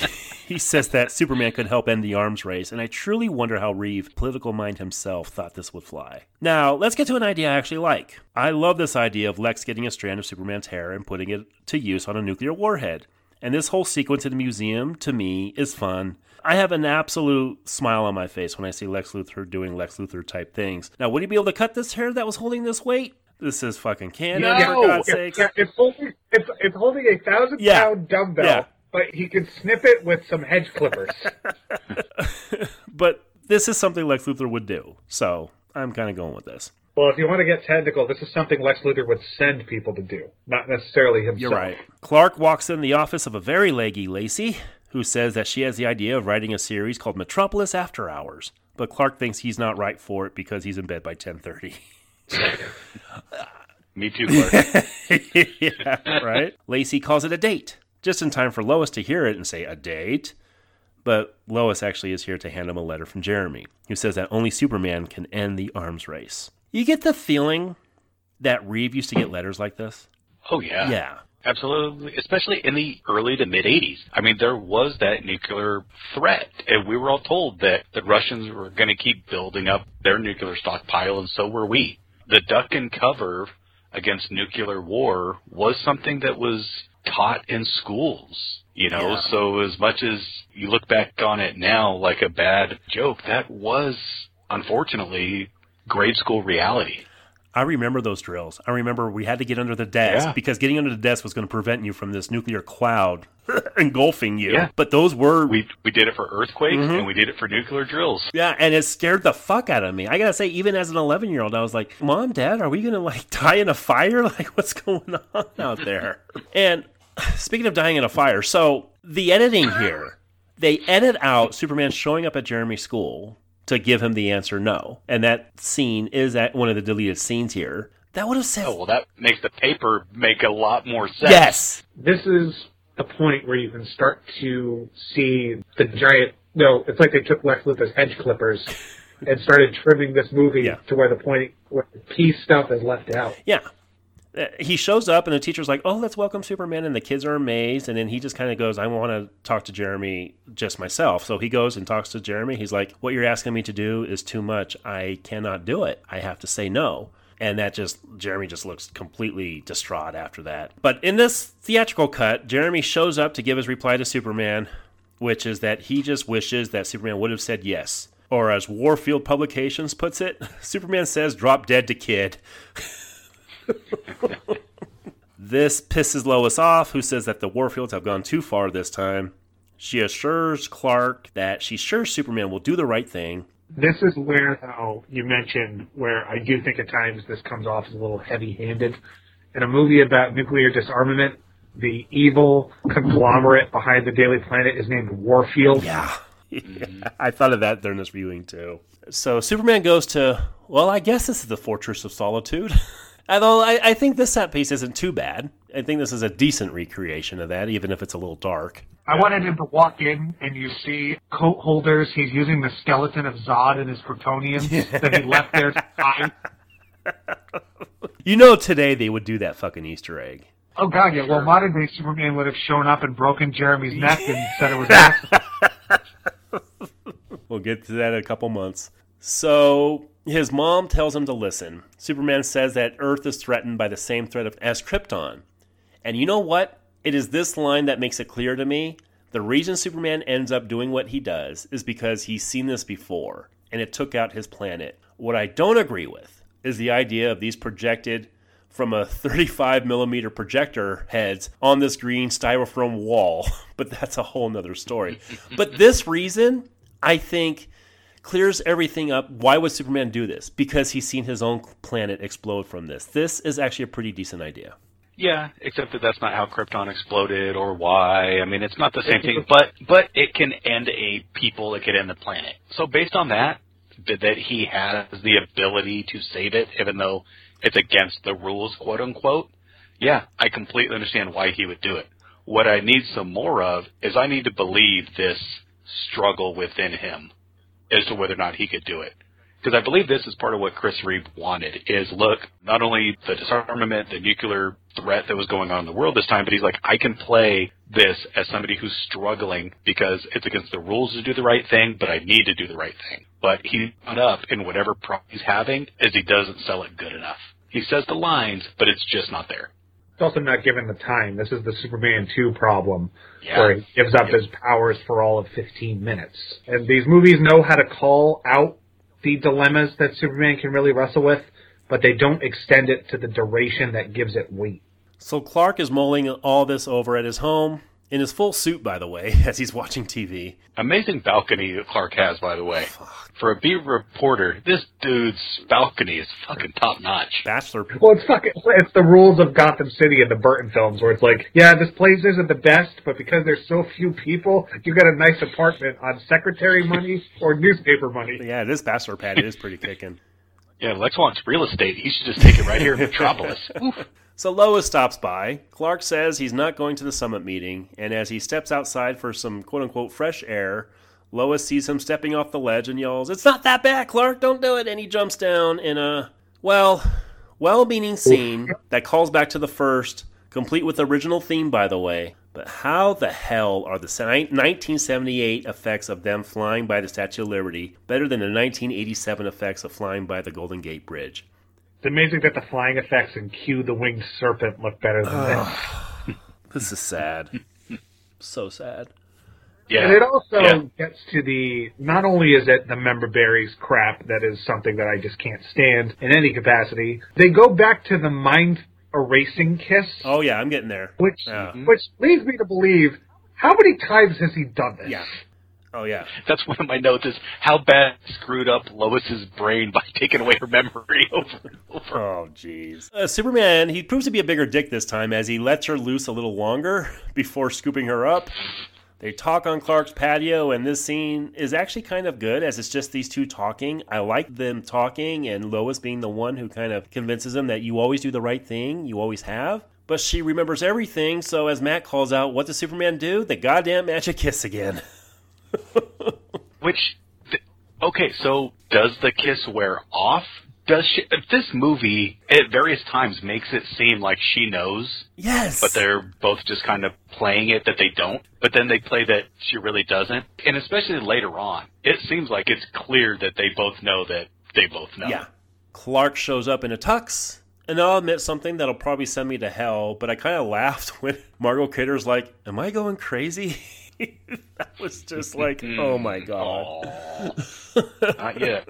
he says that Superman could help end the arms race, and I truly wonder how Reeve, political mind himself, thought this would fly. Now, let's get to an idea I actually like. I love this idea of Lex getting a strand of Superman's hair and putting it to use on a nuclear warhead. And this whole sequence in the museum, to me, is fun. I have an absolute smile on my face when I see Lex Luthor doing Lex Luthor type things. Now, would he be able to cut this hair that was holding this weight? This is fucking Cannon, for God's It- sakes. yeah, it's holding it's, it's holding a thousand Yeah. pound dumbbell, Yeah. but he can snip it with some hedge clippers. [LAUGHS] but this is something Lex Luthor would do. So I'm kind of going with this. Well, if you want to get technical, this is something Lex Luthor would send people to do, not necessarily himself. You're right. Clark walks in the office of a very leggy Lacey, who says that she has the idea of writing a series called Metropolis After Hours. But Clark thinks he's not right for it because he's in bed by 10:30. [LAUGHS] Me too, Clark. [LAUGHS] yeah, right? Lacey calls it a date, just in time for Lois to hear it and say, A date? But Lois actually is here to hand him a letter from Jeremy, who says that only Superman can end the arms race. You get the feeling that Reeve used to get letters like this? oh yeah. Yeah. Absolutely, especially in the early to mid 80s. I mean, there was that nuclear threat, and we were all told that the Russians were going to keep building up their nuclear stockpile, and so were we. The duck and cover against nuclear war was something that was taught in schools. You know, Yeah. so as much as you look back on it now like a bad joke, that was unfortunately grade school reality. I remember those drills. I remember we had to get under the desk Yeah. because getting under the desk was going to prevent you from this nuclear cloud [LAUGHS] engulfing you. Yeah. But those were We we did it for earthquakes Mhm. and we did it for nuclear drills. Yeah, and it scared the fuck out of me. I gotta say, even as an 11 year old, I was like, Mom, Dad, are we gonna like [LAUGHS] die in a fire? [LAUGHS] Like, what's going on out there? and speaking of dying in a fire, so the editing here, they edit out Superman showing up at Jeremy's school to give him the answer no. And that scene is at one of the deleted scenes here. That would have said, Oh well, that makes the paper make a lot more sense. yes. This is a point where you can start to see the giant. No, it's like they took Lex Luthor's hedge clippers [LAUGHS] and started trimming this movie Yeah. to where the point where the piece stuff is left out. Yeah. Uh, He shows up and the teacher's like, "Oh, let's welcome Superman," and the kids are amazed. And then he just kind of goes, "I want to talk to Jeremy just myself." So he goes and talks to Jeremy. He's like, "What you're asking me to do is too much. I cannot do it. I have to say no." And that just Jeremy just looks completely distraught after that. But in this theatrical cut, Jeremy shows up to give his reply to Superman, which is that he just wishes that Superman would have said yes. Or as Warfield Publications puts it, [LAUGHS] Superman says, "Drop dead to kid." [LAUGHS] This pisses Lois off, who says that the Warfields have gone too far this time. She assures Clark that she's sure Superman will do the right thing, This is where, though, you mentioned where I do think at times this comes off as a little heavy-handed. In a movie about nuclear disarmament, the evil conglomerate behind the Daily Planet is named Warfield. Yeah. [LAUGHS] I thought of that during this viewing too. So Superman goes to, well, I guess this is the Fortress of Solitude. [LAUGHS] Although I, I think this set piece isn't too bad. I think this is a decent recreation of that, even if it's a little dark. I wanted him to walk in and you see coat holders. He's using the skeleton of Zod and his Kryptonians [LAUGHS] that he left there to hide. You know, today they would do that fucking Easter egg. Oh god, yeah. Well, modern day Superman would have shown up and broken Jeremy's [LAUGHS] neck and said it was [LAUGHS] accident. We'll get to that in a couple months. So his mom tells him to listen. Superman says that Earth is threatened by the same threat of, as Krypton. And you know what? It is this line that makes it clear to me. The reason Superman ends up doing what he does is because he's seen this before, and it took out his planet. What I don't agree with is the idea of these projected from a 35 millimeter projector heads on this green styrofoam wall, [LAUGHS] but that's a whole nother story. [LAUGHS] but this reason, I think, clears everything up. Why would Superman do this? Because he's seen his own planet explode from this. This is actually a pretty decent idea. Yeah, except that that's not how Krypton exploded or why. I mean, it's not the same thing, but but it can end a people, it can end the planet. So based on that, that that he has the ability to save it, even though it's against the rules, quote unquote. Yeah, I completely understand why he would do it. What I need some more of is I need to believe this struggle within him as to whether or not he could do it. Because I believe this is part of what Chris Reeve wanted is look, not only the disarmament, the nuclear threat that was going on in the world this time, but he's like, I can play this as somebody who's struggling because it's against the rules to do the right thing, but I need to do the right thing. But he's caught up in whatever problem he's having is he doesn't sell it good enough. He says the lines, but it's just not there. It's also not given the time. This is the Superman 2 problem, Yeah. where he gives up Yep. his powers for all of 15 minutes. And these movies know how to call out the dilemmas that Superman can really wrestle with, but they don't extend it to the duration that gives it weight. So Clark is mulling all this over at his home, in his full suit, by the way, [LAUGHS] as he's watching TV. Amazing balcony that Clark has, by the way. For a B reporter, this dude's balcony is fucking top notch. Bachelor. Well, it's fucking, it's the rules of Gotham City in the Burton films where it's like, yeah, this place isn't the best, but because there's so few people, you got a nice apartment on secretary money or newspaper money. Yeah, this bachelor pad is pretty kicking. Yeah, Lex wants real estate. He should just take it right here in Metropolis. [LAUGHS] So Lois stops by. Clark says he's not going to the summit meeting, and as he steps outside for some quote unquote fresh air, Lois sees him stepping off the ledge and yells, It's not that bad, Clark, don't do it. And he jumps down in a, well, well meaning scene that calls back to the first, complete with original theme, by the way. But how the hell are the 1978 effects of them flying by the Statue of Liberty better than the 1987 effects of flying by the Golden Gate Bridge? It's amazing that the flying effects in Q the Winged Serpent look better than this. This is sad. [LAUGHS] so sad. Yeah. And it also Yeah. gets to the not only is it the member berries crap that is something that I just can't stand in any capacity. They go back to the mind erasing kiss, Oh yeah, I'm getting there. which Yeah. which leads me to believe how many times has he done this? Yeah. Oh yeah. That's one of my notes is how bad screwed up Lois's brain by [LAUGHS] taking away her memory [LAUGHS] over and over. Oh jeez. Uh, Superman, he proves to be a bigger dick this time as he lets her loose a little longer [LAUGHS] before scooping her up. They talk on Clark's patio, and this scene is actually kind of good as it's just these two talking. I like them talking, and Lois being the one who kind of convinces him that you always do the right thing, you always have. But she remembers everything, so as Matt calls out, what does Superman do? The goddamn magic kiss again. [LAUGHS] Which, okay, so does the kiss wear off? Does she? This movie at various times makes it seem like she knows, Yes. but they're both just kind of playing it that they don't. But then they play that she really doesn't, and especially later on, it seems like it's clear that they both know that they both know. Yeah. Clark shows up in a tux, and I'll admit something that'll probably send me to hell, but I kind of [LAUGHS] laughed when Margot Kidder's like, Am I going crazy? [LAUGHS] that was just like, [LAUGHS] oh my hmm. god. Not yet.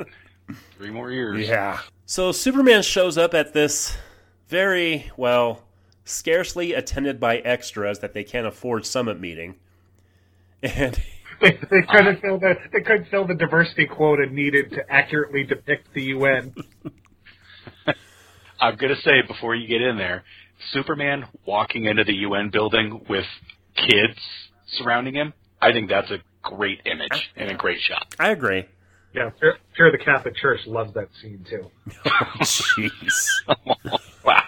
Three more years. Yeah. So Superman shows up at this very, well, scarcely attended by extras that they can't afford summit meeting. And [LAUGHS] they, they couldn't fill the they couldn't fill the diversity quota needed to accurately depict the UN. [LAUGHS] I'm gonna say before you get in there, Superman walking into the UN building with kids surrounding him. I think that's a great image and a great shot. I agree. Yeah, sure, sure the Catholic Church loves that scene too. [LAUGHS] Jeez. [LAUGHS] wow.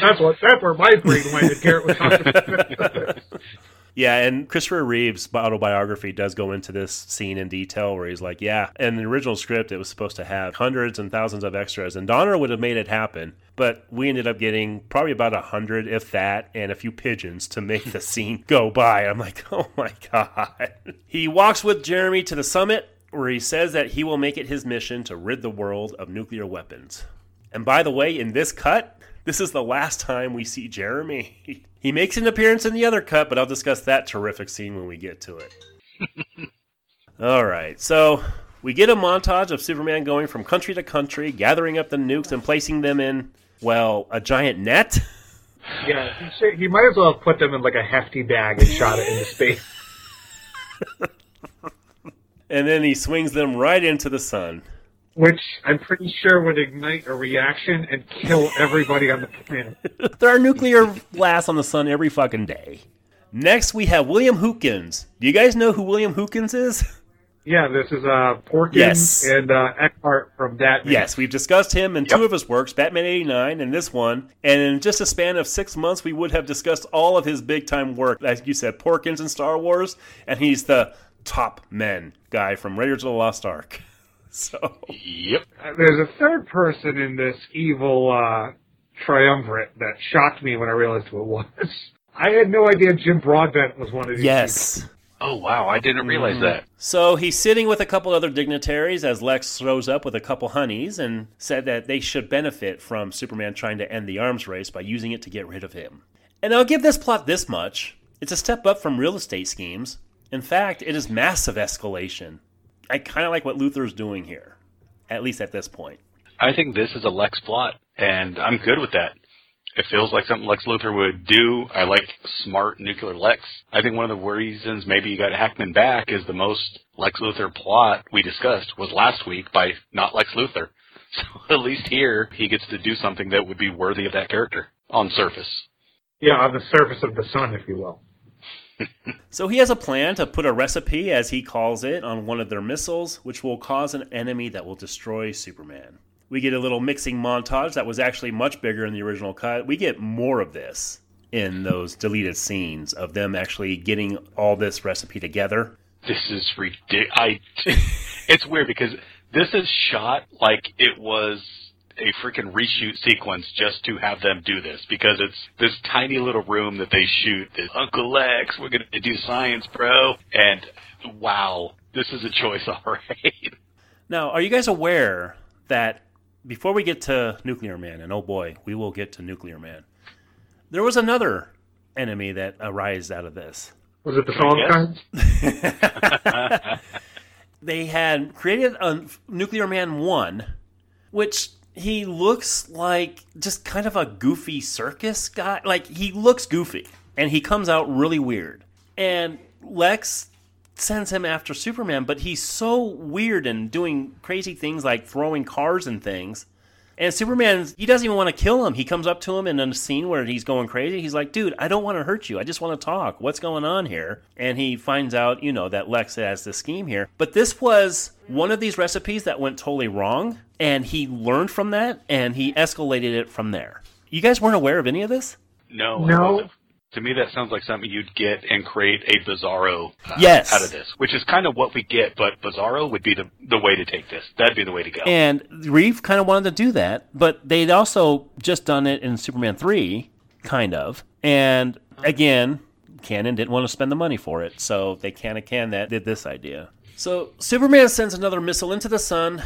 That's what that's where my brain went. And Garrett was talking. [LAUGHS] Yeah, and Christopher Reeve's autobiography does go into this scene in detail where he's like, yeah, in the original script, it was supposed to have hundreds and thousands of extras, and Donner would have made it happen, but we ended up getting probably about a hundred, if that, and a few pigeons to make the scene go by. I'm like, oh my God. He walks with Jeremy to the summit where he says that he will make it his mission to rid the world of nuclear weapons. And by the way, in this cut, this is the last time we see Jeremy. [LAUGHS] He makes an appearance in the other cut, but I'll discuss that terrific scene when we get to it. [LAUGHS] All right, so we get a montage of Superman going from country to country, gathering up the nukes and placing them in, well, a giant net. [LAUGHS] yeah, he, should, he might as well have put them in like a hefty bag and shot it into space. And then he swings them right into the sun. Which I'm pretty sure would ignite a reaction and kill everybody on the planet. [LAUGHS] there are nuclear blasts on the sun every fucking day. Next, we have William Hootkins. Do you guys know who William Hootkins is? Yeah, this is uh, Porkins Yes. and uh, Eckhardt from Batman. Yes, we've discussed him in two of his works, Batman 89 and this one. And in just a span of six months, we would have discussed all of his big time work. Like you said, Porkins and Star Wars, and he's the top men guy from Raiders of the Lost Ark. [LAUGHS] So, Yep. Uh, There's a third person in this evil uh, triumvirate that shocked me when I realized who it was. [LAUGHS] I had no idea Jim Broadbent was one of these. yes. Oh wow, I didn't realize that. So he's sitting with a couple other dignitaries as Lex throws up with a couple honeys and said that they should benefit from Superman trying to end the arms race by using it to get rid of him. And I'll give this plot this much it's a step up from real estate schemes. In fact, it is massive escalation. I kind of like what Luthor's doing here, at least at this point. I think this is a Lex plot, and I'm good with that. It feels like something Lex Luthor would do. I like smart nuclear Lex. I think one of the reasons maybe you got Hackman back is the most Lex Luthor plot we discussed was last week by not Lex Luthor. [LAUGHS] So at least here he gets to do something that would be worthy of that character on surface. Yeah, on the surface of the sun, if you will. So he has a plan to put a recipe, as he calls it, on one of their missiles, which will cause an enemy that will destroy Superman. We get a little mixing montage that was actually much bigger in the original cut. We get more of this in those deleted scenes of them actually getting all this recipe together. This is ridiculous. [LAUGHS] It's weird because this is shot like it was a freaking reshoot sequence just to have them do this because it's this tiny little room that they shoot. This Uncle Lex, we're gonna do science, bro, and wow, this is a choice, [LAUGHS] all right. Now, are you guys aware that before we get to Nuclear Man, and oh boy, we will get to Nuclear Man, there was another enemy that arose out of this. Was it the phone Yes. [LAUGHS] [LAUGHS] they had created a Nuclear Man 1, which he looks like just kind of a goofy circus guy. Like, he looks goofy, and he comes out really weird. And Lex sends him after Superman, but he's so weird and doing crazy things like throwing cars and things. And Superman, he doesn't even want to kill him. He comes up to him in a scene where he's going crazy. He's like, dude, I don't want to hurt you. I just want to talk. What's going on here? And he finds out, you know, that Lex has this scheme here. But this was one of these recipes that went totally wrong. And he learned from that and he escalated it from there. You guys weren't aware of any of this? No, I No. Wasn't. To me, that sounds like something you'd get and create a Bizarro uh, Yes. out of this, which is kind of what we get. But Bizarro would be the the way to take this. That'd be the way to go. And Reeve kind of wanted to do that, but they'd also just done it in Superman 3, kind of. And again, Cannon didn't want to spend the money for it, so they kind of can that did this idea. So Superman sends another missile into the sun,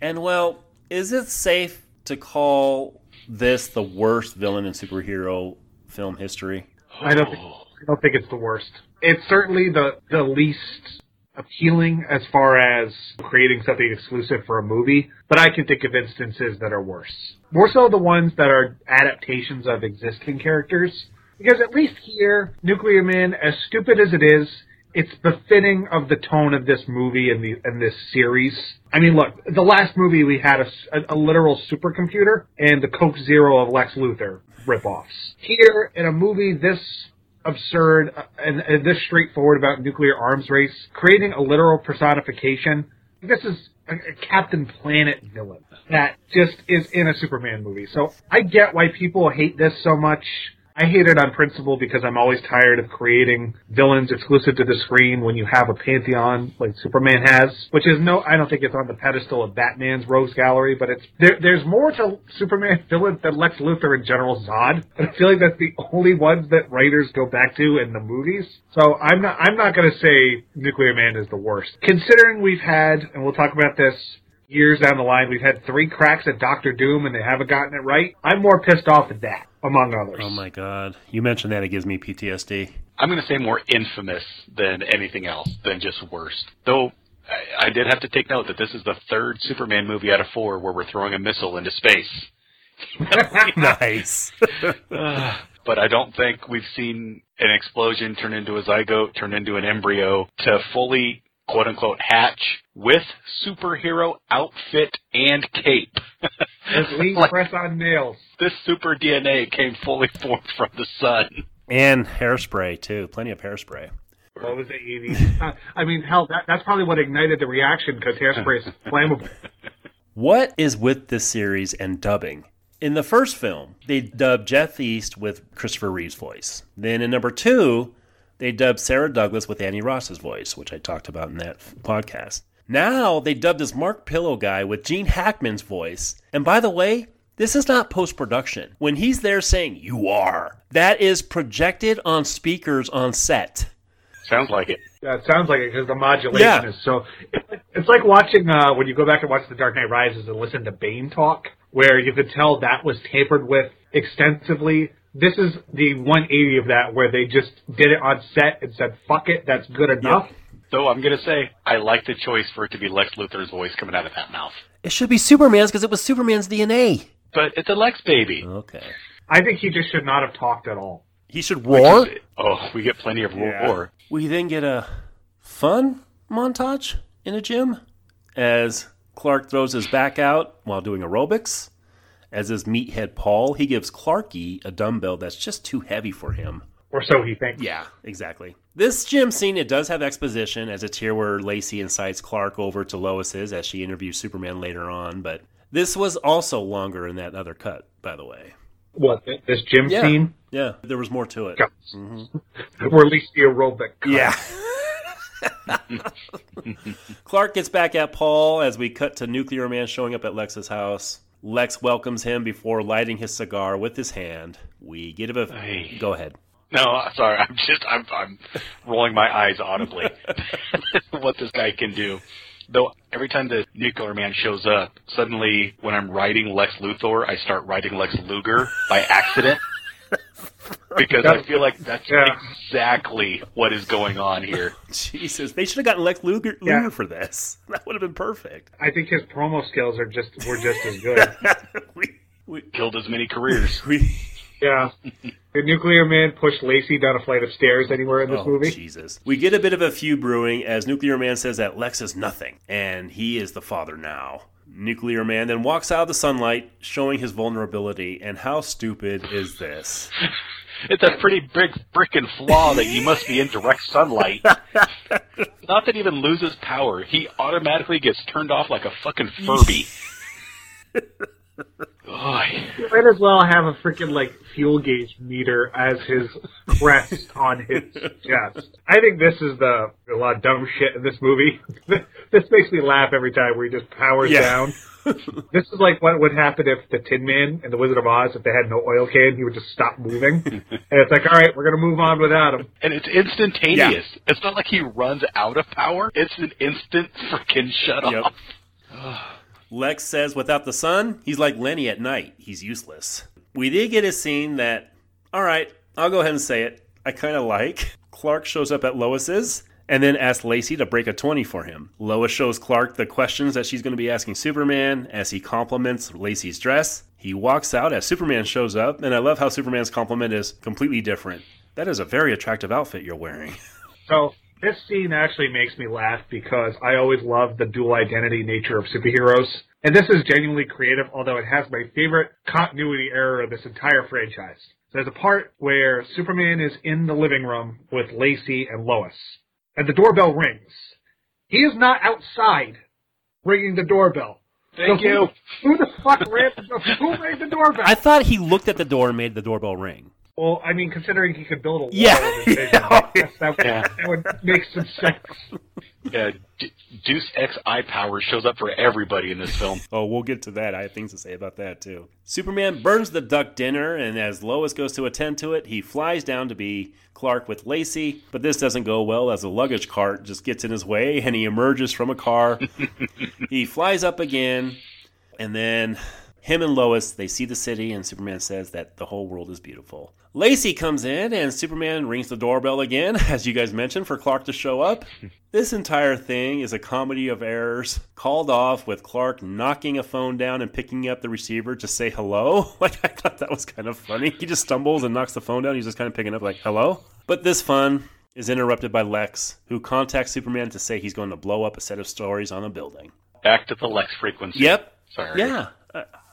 and well, is it safe to call this the worst villain in superhero film history? I don't think, I don't think it's the worst. It's certainly the the least appealing as far as creating something exclusive for a movie, but I can think of instances that are worse. More so the ones that are adaptations of existing characters. Because at least here, Nuclear Man, as stupid as it is, it's befitting of the tone of this movie and the and this series. I mean, look, the last movie we had a, a, a literal supercomputer and the Coke Zero of Lex Luthor ripoffs. Here, in a movie this absurd uh, and, and this straightforward about nuclear arms race, creating a literal personification. This is a, a Captain Planet villain that just is in a Superman movie. So I get why people hate this so much. I hate it on principle because I'm always tired of creating villains exclusive to the screen when you have a pantheon like Superman has, which is no, I don't think it's on the pedestal of Batman's Rogues Gallery, but it's there, there's more to Superman villains than Lex Luthor and General Zod. [LAUGHS] I feel like that's the only ones that writers go back to in the movies. So I'm not, I'm not going to say Nuclear Man is the worst, considering we've had, and we'll talk about this years down the line, we've had three cracks at Doctor Doom and they haven't gotten it right. I'm more pissed off at that, among others. Oh my god. You mentioned that, it gives me PTSD. I'm going to say more infamous than anything else, than just worst. Though I, I did have to take note that this is the third Superman movie out of four where we're throwing a missile into space. [LAUGHS] [LAUGHS] nice. Uh, [SIGHS] but I don't think we've seen an explosion turn into a zygote, turn into an embryo to fully quote unquote hatch with superhero outfit and cape. As [LAUGHS] we Like, press on nails. this super DNA came fully formed from the sun. and hairspray, too. Plenty of hairspray. What was the 80s? Uh, I mean, hell, that, that's probably what ignited the reaction because hairspray is [LAUGHS] flammable. What is with this series and dubbing? In the first film, they dubbed Jeff East with Christopher Reeve's voice. Then in number two, they dubbed Sarah Douglas with Annie Ross's voice, which I talked about in that podcast. Now they dubbed this Mark Pillow guy with Gene Hackman's voice. And by the way, this is not post production. When he's there saying, You are, that is projected on speakers on set. Sounds like it. Yeah, it sounds like it because the modulation Yeah. is so. It's, it's like watching uh, when you go back and watch The Dark Knight Rises and listen to Bane talk, where you could tell that was tampered with extensively. This is the 180 of that, where they just did it on set and said, "Fuck it, that's good enough." Though I'm going to say, I like the choice for it to be Lex Luthor's voice coming out of that mouth. It should be Superman's because it was Superman's DNA. But it's a Lex baby. Okay. I think he just should not have talked at all. He should roar. Oh, we get plenty of roar. We then get a fun montage in a gym as Clark throws his back out while doing aerobics. As his meathead Paul, he gives Clarky a dumbbell that's just too heavy for him. Or so he thinks. Yeah, exactly. This gym scene, it does have exposition, as it's here where Lacey incites Clark over to Lois's as she interviews Superman later on, but this was also longer in that other cut, by the way. What th- this gym Yeah. scene? Yeah, there was more to it. Or at least the aerobic. cut. Yeah. [LAUGHS] Clark gets back at Paul as we cut to Nuclear Man showing up at Lex's house. Lex welcomes him before lighting his cigar with his hand. We get a Hey. go ahead. No, sorry. I'm just I'm I'm rolling my eyes audibly. [LAUGHS] [LAUGHS] what this guy can do. Though every time the nuclear man shows up, suddenly when I'm writing Lex Luthor, I start writing Lex Luger by accident. [LAUGHS] [LAUGHS] because I feel like that's Yeah. exactly what is going on here. [LAUGHS] Jesus, they should have gotten Lex Luger, Yeah. For this. [LAUGHS] That would have been perfect. I think his promo skills are just were just as good. we, we, Killed as many careers. we, yeah. Did Nuclear Man push Lacey down a flight of stairs anywhere in this oh, movie? Jesus. We get a bit of a feud brewing as Nuclear Man says that Lex is nothing, and he is the father now. Nuclear Man then walks out of the sunlight, showing his vulnerability. And how stupid is this? It's a pretty big frickin' flaw that you must be in direct sunlight. [LAUGHS] Not that he even loses power. He automatically gets turned off like a fucking Furby. [LAUGHS] He might as well have a freaking like fuel gauge meter as his crest [LAUGHS] on his chest. I think this is the a lot of dumb shit in this movie. [LAUGHS] this makes me laugh every time where he just powers Yeah. down. [LAUGHS] this is like what would happen if the Tin Man and the Wizard of Oz, if they had no oil can, he would just stop moving. and it's like, all right, we're gonna move on without him. And it's instantaneous. It's not like he runs out of power. It's an instant freaking shut Yep. [SIGHS] Lex says without the sun, he's like Lenny at night. He's useless. We did get a scene that, all right, I'll go ahead and say it, I kind of like. Clark shows up at Lois's and then asks Lacey to break a 20 for him. Lois shows Clark the questions that she's going to be asking Superman as he compliments Lacey's dress. He walks out as Superman shows up, and I love how Superman's compliment is completely different. That is a very attractive outfit you're wearing. So This scene actually makes me laugh because I always love the dual identity nature of superheroes. And this is genuinely creative, although it has my favorite continuity error of this entire franchise. There's a part where Superman is in the living room with Lacey and Lois, and the doorbell rings. He is not outside ringing the doorbell. Thank So you. Who, who the fuck ran, who rang the doorbell? I thought he looked at the door and made the doorbell ring. Well, I mean, considering he could build a wall [LAUGHS] Yeah. with his vision, I guess that, would- Yeah. that would make some sense. Yeah, D- Deuce X eye power shows up for everybody in this film. Oh, we'll get to that. I have things to say about that too. Superman burns the duck dinner, and as Lois goes to attend to it, he flies down to be Clark with Lacey. But this doesn't go well as a luggage cart just gets in his way, and he emerges from a car. [LAUGHS] he flies up again, and then him and Lois they see the city, and Superman says that the whole world is beautiful. Lacey comes in, and Superman rings the doorbell again, [LAUGHS] as you guys mentioned, for Clark to show up. [LAUGHS] This entire thing is a comedy of errors, called off with Clark knocking a phone down and picking up the receiver to say hello. [LAUGHS] Like, I thought that was kind of funny. He just stumbles and knocks the phone down. He's just kind of picking up, like, hello? But this fun is interrupted by Lex, who contacts Superman to say he's going to blow up a set of stories on a building. Back to the Lex frequency. Yep. Sorry. Yeah,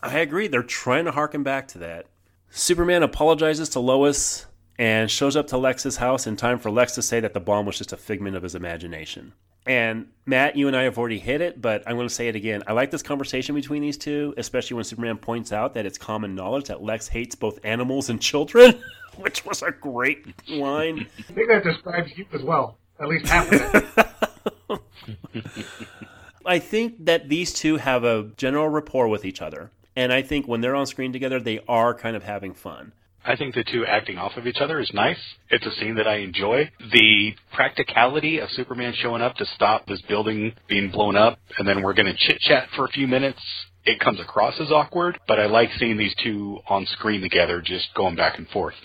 I, agree. They're trying to harken back to that. Superman apologizes to Lois and shows up to Lex's house in time for Lex to say that the bomb was just a figment of his imagination. And Matt, you and I have already hit it, but I'm going to say it again. I like this conversation between these two, especially when Superman points out that it's common knowledge that Lex hates both animals and children, [LAUGHS] which was a great line. I think that describes you as well. At least half of it. [LAUGHS] I think that these two have a general rapport with each other. And I think when they're on screen together, they are kind of having fun. I think the two acting off of each other is nice. It's a scene that I enjoy. The practicality of Superman showing up to stop this building being blown up, and then we're going to chit chat for a few minutes. It comes across as awkward, but I like seeing these two on screen together, just going back and forth.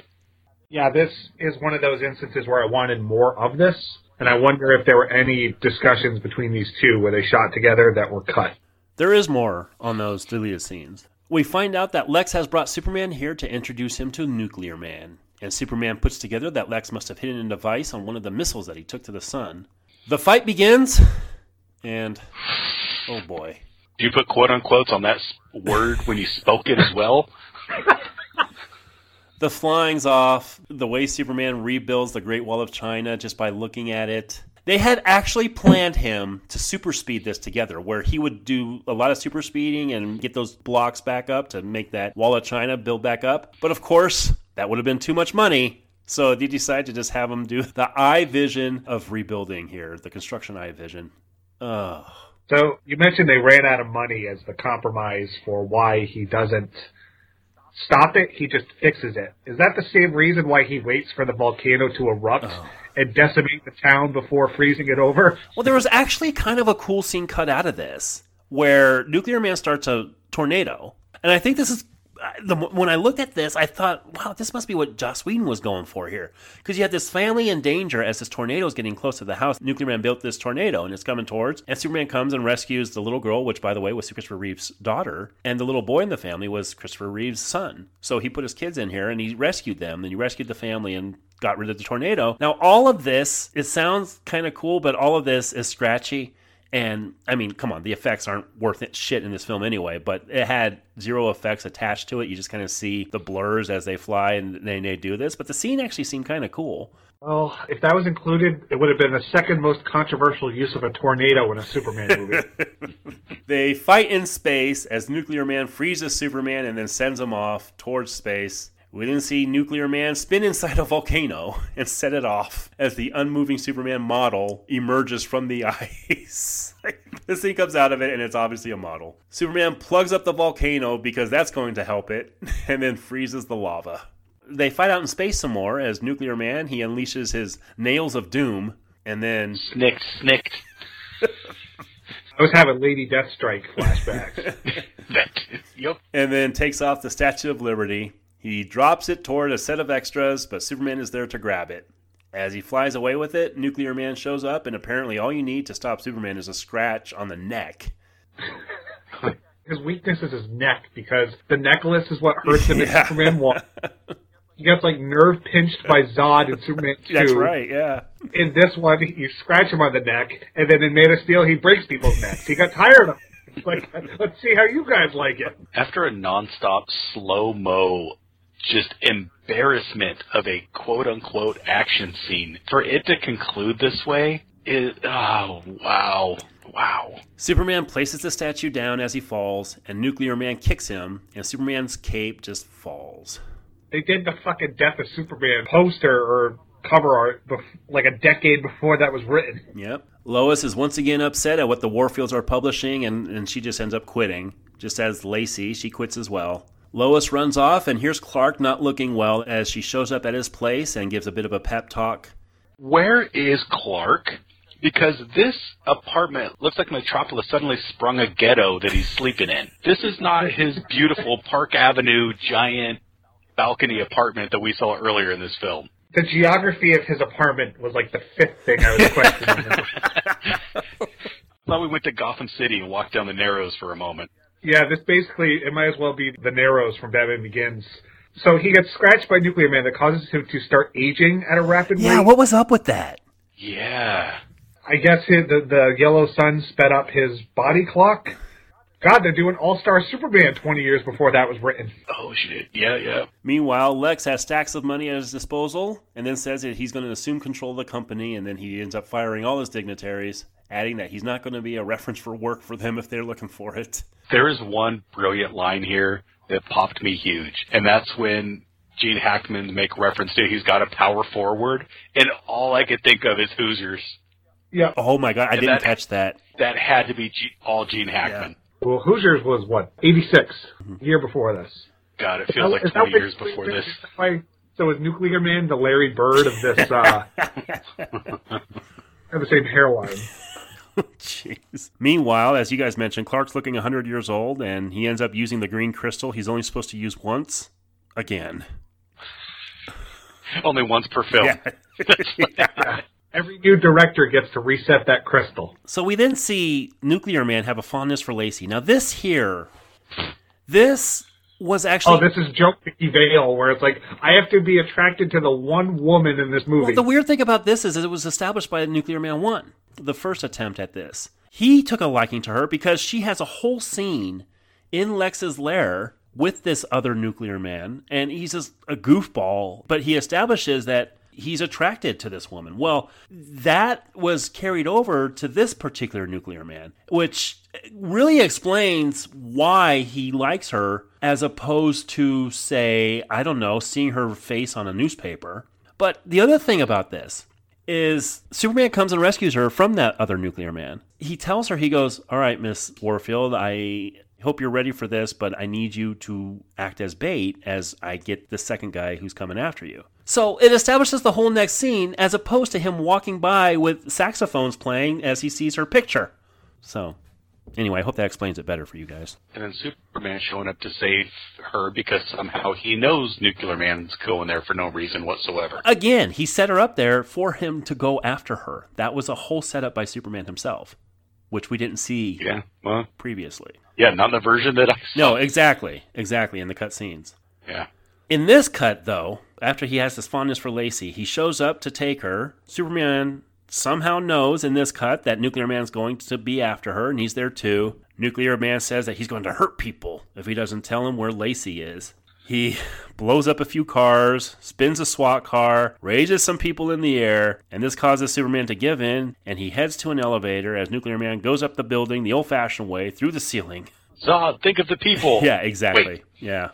Yeah, this is one of those instances where I wanted more of this, and I wonder if there were any discussions between these two where they shot together that were cut. There is more on those deleted scenes. We find out that Lex has brought Superman here to introduce him to Nuclear Man, and Superman puts together that Lex must have hidden a device on one of the missiles that he took to the sun. The fight begins, and oh boy. Do you put quote unquotes on that word when you spoke it as well? [LAUGHS] The flying's off, the way Superman rebuilds the Great Wall of China just by looking at it. They had actually planned him to super speed this together, where he would do a lot of super speeding and get those blocks back up to make that Wall of China build back up. But of course, that would have been too much money. So they decided to just have him do the eye vision of rebuilding here, the construction eye vision. Oh. So you mentioned they ran out of money as the compromise for why he doesn't stop it, he just fixes it. Is that the same reason why he waits for the volcano to erupt and decimate the town before freezing it over? [LAUGHS] Well, there was actually kind of a cool scene cut out of this where Nuclear Man starts a tornado. And I think this is. uh, The, when I looked at this, I thought, wow, this must be what Joss Whedon was going for here. Because you had this family in danger as this tornado is getting close to the house. Nuclear Man built this tornado and it's coming towards. And Superman comes and rescues the little girl, which, by the way, was Christopher Reeve's daughter. And the little boy in the family was Christopher Reeve's son. So he put his kids in here and he rescued them. And he rescued the family and got rid of the tornado. Now, all of this, it sounds kind of cool, but all of this is scratchy. And I mean, come on, the effects aren't worth it shit in this film anyway, but it had zero effects attached to it. You just kind of see the blurs as they fly and they, they do this. But the scene actually seemed kind of cool. Well, if that was included, it would have been the second most controversial use of a tornado in a Superman movie. [LAUGHS] [LAUGHS] They fight in space as Nuclear Man freezes Superman and then sends him off towards space. We then see Nuclear Man spin inside a volcano [LAUGHS] and set it off as the unmoving Superman model emerges from the [LAUGHS] ice. [LAUGHS] this thing comes out of it and it's obviously a model. Superman plugs up the volcano because that's going to help it and then freezes the lava. They fight out in space some more as Nuclear Man he unleashes his nails of doom and then Snicked, snicked. I was having Lady Deathstrike flashbacks. That, yep. and then takes off the Statue of Liberty. He drops it toward a set of extras, but Superman is there to grab it. As he flies away with it, Nuclear Man shows up, and apparently all you need to stop Superman is a scratch on the neck. [LAUGHS] his weakness is his neck because the necklace is what hurts him [LAUGHS] Yeah. if Superman won. [LAUGHS] He gets like nerve pinched by Zod in Superman 2. That's right, yeah. In this one, you scratch him on the neck, and then in Man of Steel, he breaks people's necks. He got tired of it. Like, let's see how you guys like it. After a nonstop slow mo, just embarrassment of a quote unquote action scene, for it to conclude this way is oh wow. Wow. Superman places the statue down as he falls, and Nuclear Man kicks him, and Superman's cape just falls. They did the fucking Death of Superman poster or cover art bef- like a decade before that was written. Yep. Lois is once again upset at what the Warfields are publishing, and, and she just ends up quitting. Just as Lacey, she quits as well. Lois runs off, and here's Clark not looking well as she shows up at his place and gives a bit of a pep talk. Where is Clark? Because this apartment looks like Metropolis suddenly sprung a ghetto that he's sleeping in. This is not his beautiful Park Avenue giant balcony apartment that we saw earlier in this film. The geography of his apartment was like the fifth thing I was questioning. [LAUGHS] thought we went to Gotham City and walked down the Narrows for a moment. Yeah, this basically, it might as well be the Narrows from Batman Begins. So he gets scratched by Nuclear Man that causes him to start aging at a rapid Yeah, rate. Yeah, what was up with that? Yeah. I guess his, the, the yellow sun sped up his body clock. God, they're doing All Star Superman 20 years before that was written. Oh shit. Yeah, yeah. Meanwhile, Lex has stacks of money at his disposal and then says that he's going to assume control of the company, and then he ends up firing all his dignitaries, adding that he's not going to be a reference for work for them if they're looking for it. There is one brilliant line here that popped me huge, and that's when Gene Hackman make reference to he's got a power forward, and all I could think of is Hoosiers. Yeah. Oh my god, I And didn't that- catch that. That had to be G- all Gene Hackman. Well, Hoosiers was what 86 year before this. God, it feels like that 20 years before this. Why- So is Nuclear Man the Larry Bird of this? Uh, [LAUGHS] have the same hairline. [LAUGHS] Jeez. Meanwhile, as you guys mentioned, Clark's looking 100 years old, and he ends up using the green crystal he's only supposed to use once. Again. [LAUGHS] Only once per film. Yeah. [LAUGHS] Every new director gets to reset that crystal. So we then see Nuclear Man have a fondness for Lacey. Now, this here, this was oh, actually. Oh, this is Joe Mickey Vale, where it's like I have to be attracted to the one woman in this movie. Well, the weird thing about this is that it was established by Nuclear Man 1, the first attempt at this. He took a liking to her because she has a whole scene in Lex's lair with this other nuclear man, and he's just a goofball, but he establishes that he's attracted to this woman. Well, that was carried over to this particular nuclear man, which really explains why he likes her as opposed to, say, I don't know, seeing her face on a newspaper. But the other thing about this is Superman comes and rescues her from that other nuclear man. He tells her, he goes, All right, Miss Warfield, I hope you're ready for this, but I need you to act as bait as I get the second guy who's coming after you. So it establishes the whole next scene as opposed to him walking by with saxophones playing as he sees her picture. So, anyway, I hope that explains it better for you guys. And then Superman showing up to save her because somehow he knows Nuclear Man's going there for no reason whatsoever. Again, he set her up there for him to go after her. That was a whole setup by Superman himself, which we didn't see Yeah, well, previously. yeah, not the version that I saw. No, exactly, exactly in the cutscenes. Yeah. In this cut, though, after he has this fondness for Lacey, he shows up to take her. Superman somehow knows in this cut that Nuclear Man's going to be after her, and he's there too. Nuclear Man says that he's going to hurt people if he doesn't tell him where Lacey is. He [LAUGHS] blows up a few cars, spins a SWAT car, raises some people in the air, and this causes Superman to give in, and he heads to an elevator as Nuclear Man goes up the building the old fashioned way through the ceiling. Zod, think of the people. [LAUGHS] Yeah, exactly. Wait. Yeah.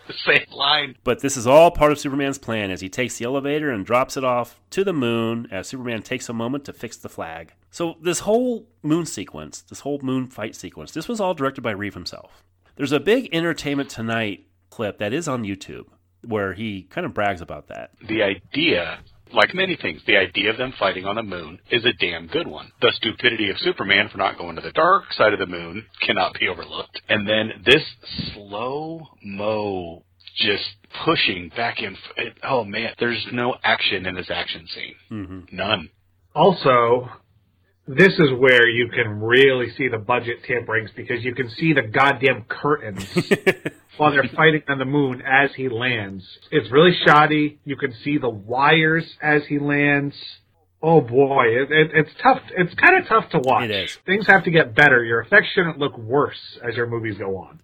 [LAUGHS] the same line. But this is all part of Superman's plan as he takes the elevator and drops it off to the moon as Superman takes a moment to fix the flag. So, this whole moon sequence, this whole moon fight sequence, this was all directed by Reeve himself. There's a big Entertainment Tonight clip that is on YouTube where he kind of brags about that. The idea, like many things, the idea of them fighting on the moon is a damn good one. The stupidity of Superman for not going to the dark side of the moon cannot be overlooked. And then this slow mo just pushing back and f- oh man, there's no action in this action scene. Mm-hmm. None. Also, this is where you can really see the budget tamperings because you can see the goddamn curtains [LAUGHS] while they're fighting on the moon as he lands. It's really shoddy. You can see the wires as he lands. Oh boy, it, it, it's tough. It's kind of tough to watch. It is. Things have to get better. Your effects shouldn't look worse as your movies go on.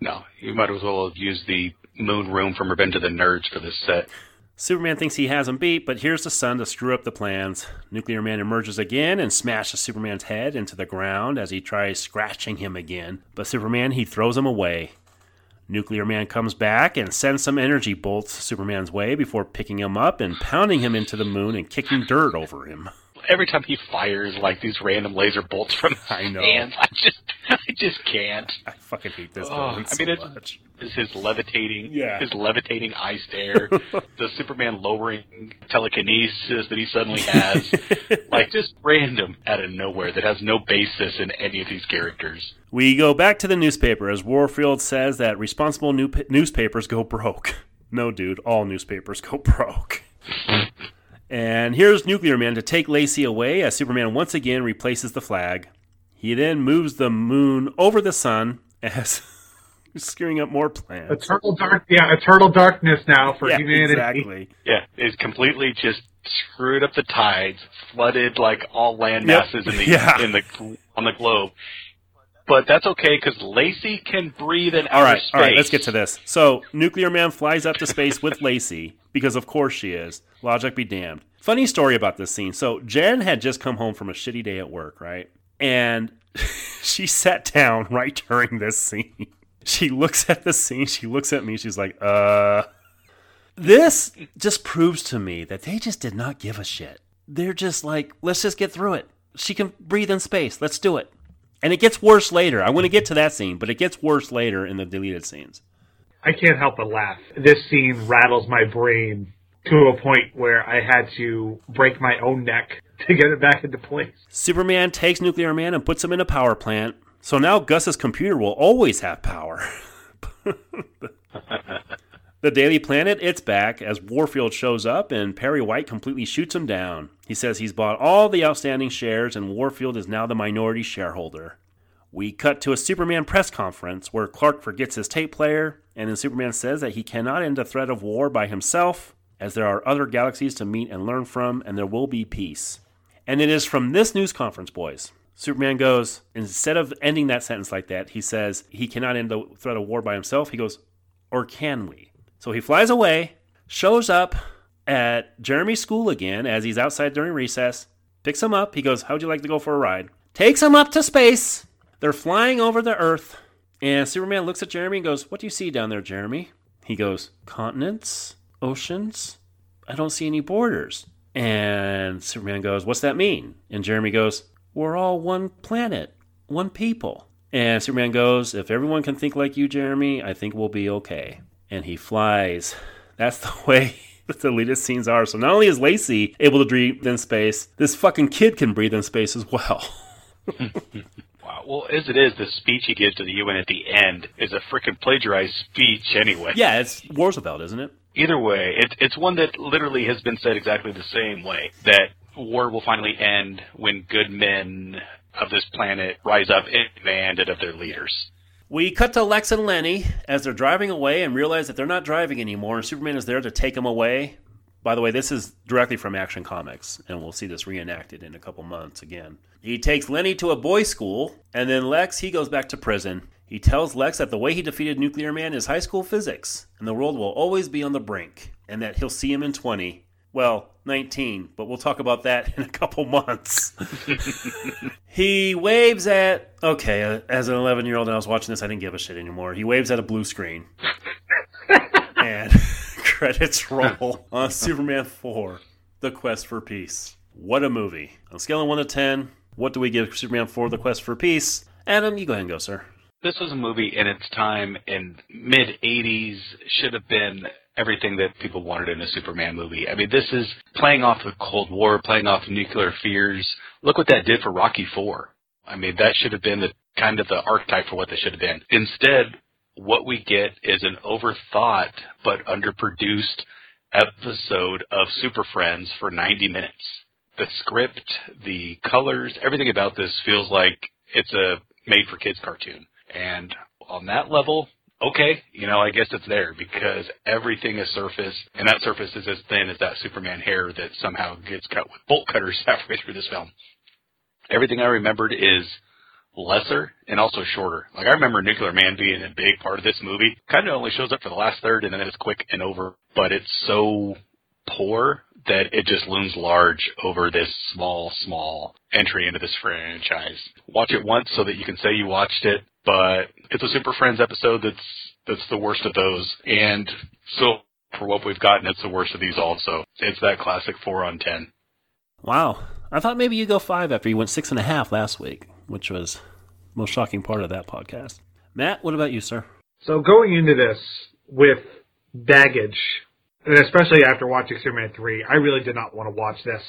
No, you might as well have used the moon room from Revenge of the Nerds for this set. Superman thinks he has him beat, but here's the sun to screw up the plans. Nuclear Man emerges again and smashes Superman's head into the ground as he tries scratching him again. But Superman, he throws him away. Nuclear Man comes back and sends some energy bolts Superman's way before picking him up and pounding him into the moon and kicking dirt over him. Every time he fires like these random laser bolts from his I know. hands, I just, [LAUGHS] I just can't. I fucking hate this Oh, I mean, it's, much. it's his levitating, Yeah. his levitating eye stare, [LAUGHS] the Superman lowering telekinesis that he suddenly has, [LAUGHS] like just random out of nowhere that has no basis in any of these characters. We go back to the newspaper as Warfield says that responsible new- newspapers go broke. No, dude, all newspapers go broke. And here's Nuclear Man to take Lacey away as Superman once again replaces the flag. He then moves the moon over the sun [LAUGHS] as screwing up more plans. Eternal dark, yeah, eternal darkness now for yeah, humanity. exactly. Yeah, it's completely just screwed up the tides, flooded like all land Yep. masses in the [LAUGHS] Yeah. in the on the globe. But that's okay because Lacey can breathe in All outer right, space. all right, let's get to this. So, Nuclear Man flies up to space with Lacey, because of course she is. Logic be damned. Funny story about this scene. So, Jen had just come home from a shitty day at work, right? And [LAUGHS] she sat down right during this scene. She looks at the scene, she looks at me, she's like, uh. This just proves to me that they just did not give a shit. They're just like, let's just get through it. She can breathe in space. Let's do it. And it gets worse later. I want to get to that scene, but it gets worse later in the deleted scenes. I can't help but laugh. This scene rattles my brain to a point where I had to break my own neck [LAUGHS] to get it back into place. Superman takes Nuclear Man and puts him in a power plant. So now Gus's computer will always have power. [LAUGHS] [LAUGHS] the Daily Planet, it's back as Warfield shows up and Perry White completely shoots him down. He says he's bought all the outstanding shares and Warfield is now the minority shareholder. We cut to a Superman press conference where Clark forgets his tape player, and then Superman says that he cannot end the threat of war by himself, as there are other galaxies to meet and learn from, and there will be peace. And it is from this news conference, boys. Superman goes, instead of ending that sentence like that, he says he cannot end the threat of war by himself. He goes, or can we? So he flies away, shows up at Jeremy's school again as he's outside during recess, picks him up. He goes, How'd you like to go for a ride? Takes him up to space. They're flying over the Earth, and Superman looks at Jeremy and goes, What do you see down there, Jeremy? He goes, Continents, oceans. I don't see any borders. And Superman goes, What's that mean? And Jeremy goes, We're all one planet, one people. And Superman goes, If everyone can think like you, Jeremy, I think we'll be okay. And he flies. That's the [LAUGHS] way the deleted scenes are. So not only is Lacey able to breathe in space, this fucking kid can breathe in space as well. [LAUGHS] Wow. Well, as it is, the speech he gives to the UN at the end is a freaking plagiarized speech anyway. yeah, it's Roosevelt, isn't it? Either way, it's it's one that literally has been said exactly the same way. That war will finally end when good men of this planet rise up and demand it of their leaders. We cut to Lex and Lenny as they're driving away and realize that they're not driving anymore, and Superman is there to take them away. By the way, this is directly from Action Comics, and we'll see this reenacted in a couple months again. He takes Lenny to a boys' school, and then Lex, he goes back to prison. He tells Lex that the way he defeated Nuclear Man is high school physics, and the world will always be on the brink, and that he'll see him in 20. Well, 19, but we'll talk about that in a couple months. [LAUGHS] he waves at. Okay, uh, as an 11 year old and I was watching this, I didn't give a shit anymore. He waves at a blue screen. [LAUGHS] and [LAUGHS] credits roll on Superman 4 The Quest for Peace. What a movie. On a scale of 1 to 10, what do we give Superman 4 The Quest for Peace? Adam, you go ahead and go, sir. This was a movie in its time in mid 80s should have been everything that people wanted in a Superman movie. I mean, this is playing off the Cold War, playing off nuclear fears. Look what that did for Rocky 4. I mean, that should have been the kind of the archetype for what they should have been. Instead, what we get is an overthought but underproduced episode of Super Friends for 90 minutes. the script, the colors, everything about this feels like it's a made for kids cartoon. And on that level, okay, you know, I guess it's there because everything is surface, and that surface is as thin as that Superman hair that somehow gets cut with bolt cutters [LAUGHS] halfway through this film. Everything I remembered is lesser and also shorter. Like I remember Nuclear Man being a big part of this movie. Kind of only shows up for the last third and then it's quick and over, but it's so poor that it just looms large over this small, small entry into this franchise. Watch it once so that you can say you watched it, but it's a Super Friends episode that's that's the worst of those. And so for what we've gotten, it's the worst of these also. It's that classic four on ten. Wow. I thought maybe you go five after you went six and a half last week, which was the most shocking part of that podcast. Matt, what about you, sir? So going into this with baggage, and especially after watching Superman 3, I really did not want to watch this.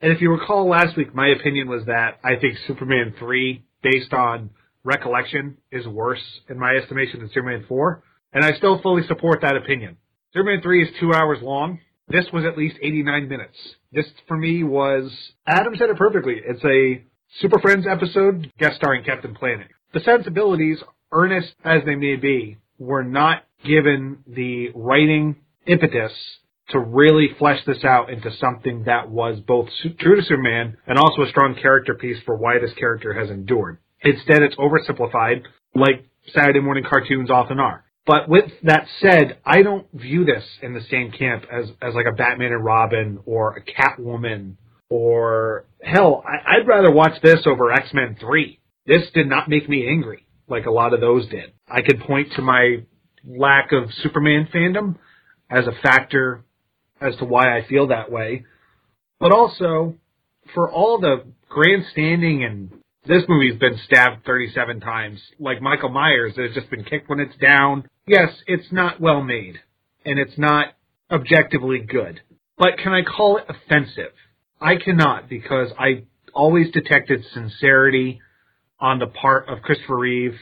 And if you recall last week, my opinion was that I think Superman 3, based on recollection, is worse in my estimation than Superman 4. And I still fully support that opinion. Superman 3 is two hours long. This was at least 89 minutes. This, for me, was, Adam said it perfectly. It's a Super Friends episode, guest starring Captain Planet. The sensibilities, earnest as they may be, were not given the writing impetus to really flesh this out into something that was both true to Superman and also a strong character piece for why this character has endured. Instead, it's oversimplified, like Saturday morning cartoons often are. But with that said, I don't view this in the same camp as, as like a Batman and Robin or a Catwoman or hell, I, I'd rather watch this over X Men 3. This did not make me angry like a lot of those did. I could point to my lack of Superman fandom as a factor as to why I feel that way. But also, for all the grandstanding and this movie's been stabbed 37 times, like Michael Myers, that has just been kicked when it's down. Yes, it's not well made, and it's not objectively good. But can I call it offensive? I cannot because I always detected sincerity on the part of Christopher Reeve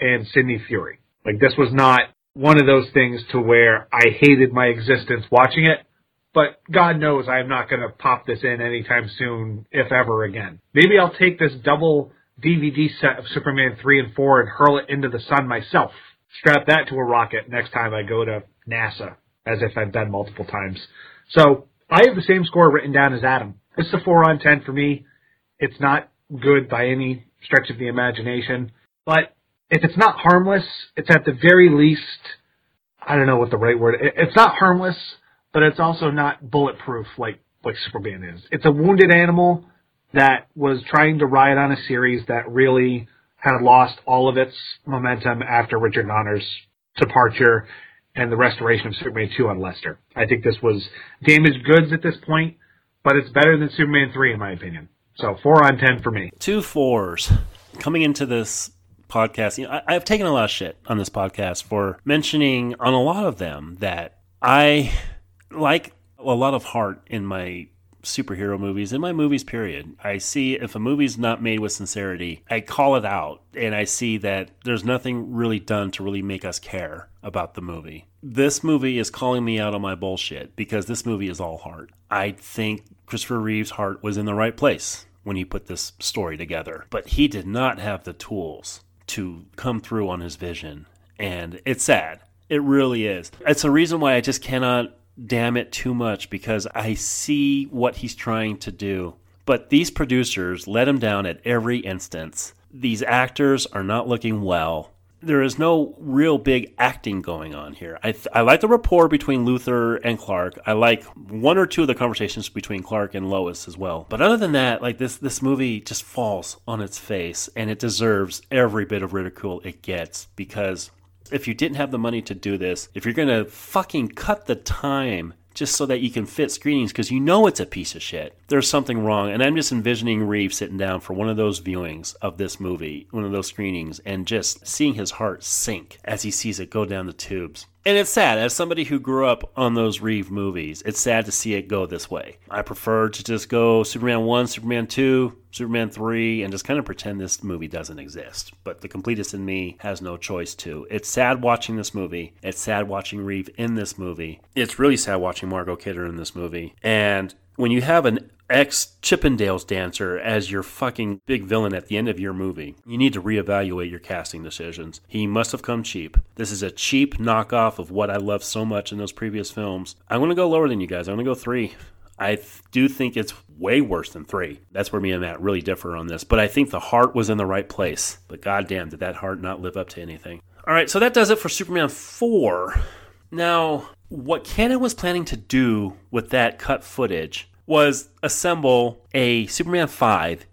and Sidney Furie. Like this was not one of those things to where I hated my existence watching it, but God knows I am not going to pop this in anytime soon, if ever again. Maybe I'll take this double DVD set of Superman 3 and 4 and hurl it into the sun myself. Strap that to a rocket next time I go to NASA, as if I've done multiple times. So, I have the same score written down as Adam. It's a 4 on 10 for me. It's not good by any stretch of the imagination, but if it's not harmless, it's at the very least, I don't know what the right word, it's not harmless, but it's also not bulletproof like, like Superman is. It's a wounded animal that was trying to ride on a series that really had lost all of its momentum after Richard Donner's departure and the restoration of Superman 2 on Lester. I think this was damaged goods at this point, but it's better than Superman 3 in my opinion. So 4 on 10 for me. Two fours. Coming into this podcast, you know, I, I've taken a lot of shit on this podcast for mentioning on a lot of them that I like a lot of heart in my superhero movies in my movies period. I see if a movie's not made with sincerity i call it out and i see that there's nothing really done to really make us care about the movie. This movie is calling me out on my bullshit because this movie is all heart. I think christopher reeve's heart was in the right place when he put this story together but he did not have the tools to come through on his vision and it's sad. It really is. It's a reason why i just cannot damn it too much because I see what he's trying to do. But these producers let him down at every instance. These actors are not looking well. There is no real big acting going on here. I, th- I like the rapport between Luther and Clark. I like one or two of the conversations between Clark and Lois as well. But other than that, like this this movie just falls on its face and it deserves every bit of ridicule it gets because if you didn't have the money to do this, if you're going to fucking cut the time just so that you can fit screenings because you know it's a piece of shit. There's something wrong. And I'm just envisioning Reeve sitting down for one of those viewings of this movie, one of those screenings, and just seeing his heart sink as he sees it go down the tubes. And it's sad, as somebody who grew up on those Reeve movies, it's sad to see it go this way. I prefer to just go Superman 1, Superman 2, Superman 3, and just kind of pretend this movie doesn't exist. But the completist in me has no choice to. It's sad watching this movie. It's sad watching Reeve in this movie. It's really sad watching Margot Kidder in this movie. And when you have an ex Chippendales dancer as your fucking big villain at the end of your movie. You need to reevaluate your casting decisions. He must have come cheap. This is a cheap knockoff of what I loved so much in those previous films. I'm going to go lower than you guys. I'm going to go three. I do think it's way worse than three. That's where me and Matt really differ on this. But I think the heart was in the right place. But goddamn, did that heart not live up to anything? All right, so that does it for Superman 4. Now, what Cannon was planning to do with that cut footage was assemble a Superman 5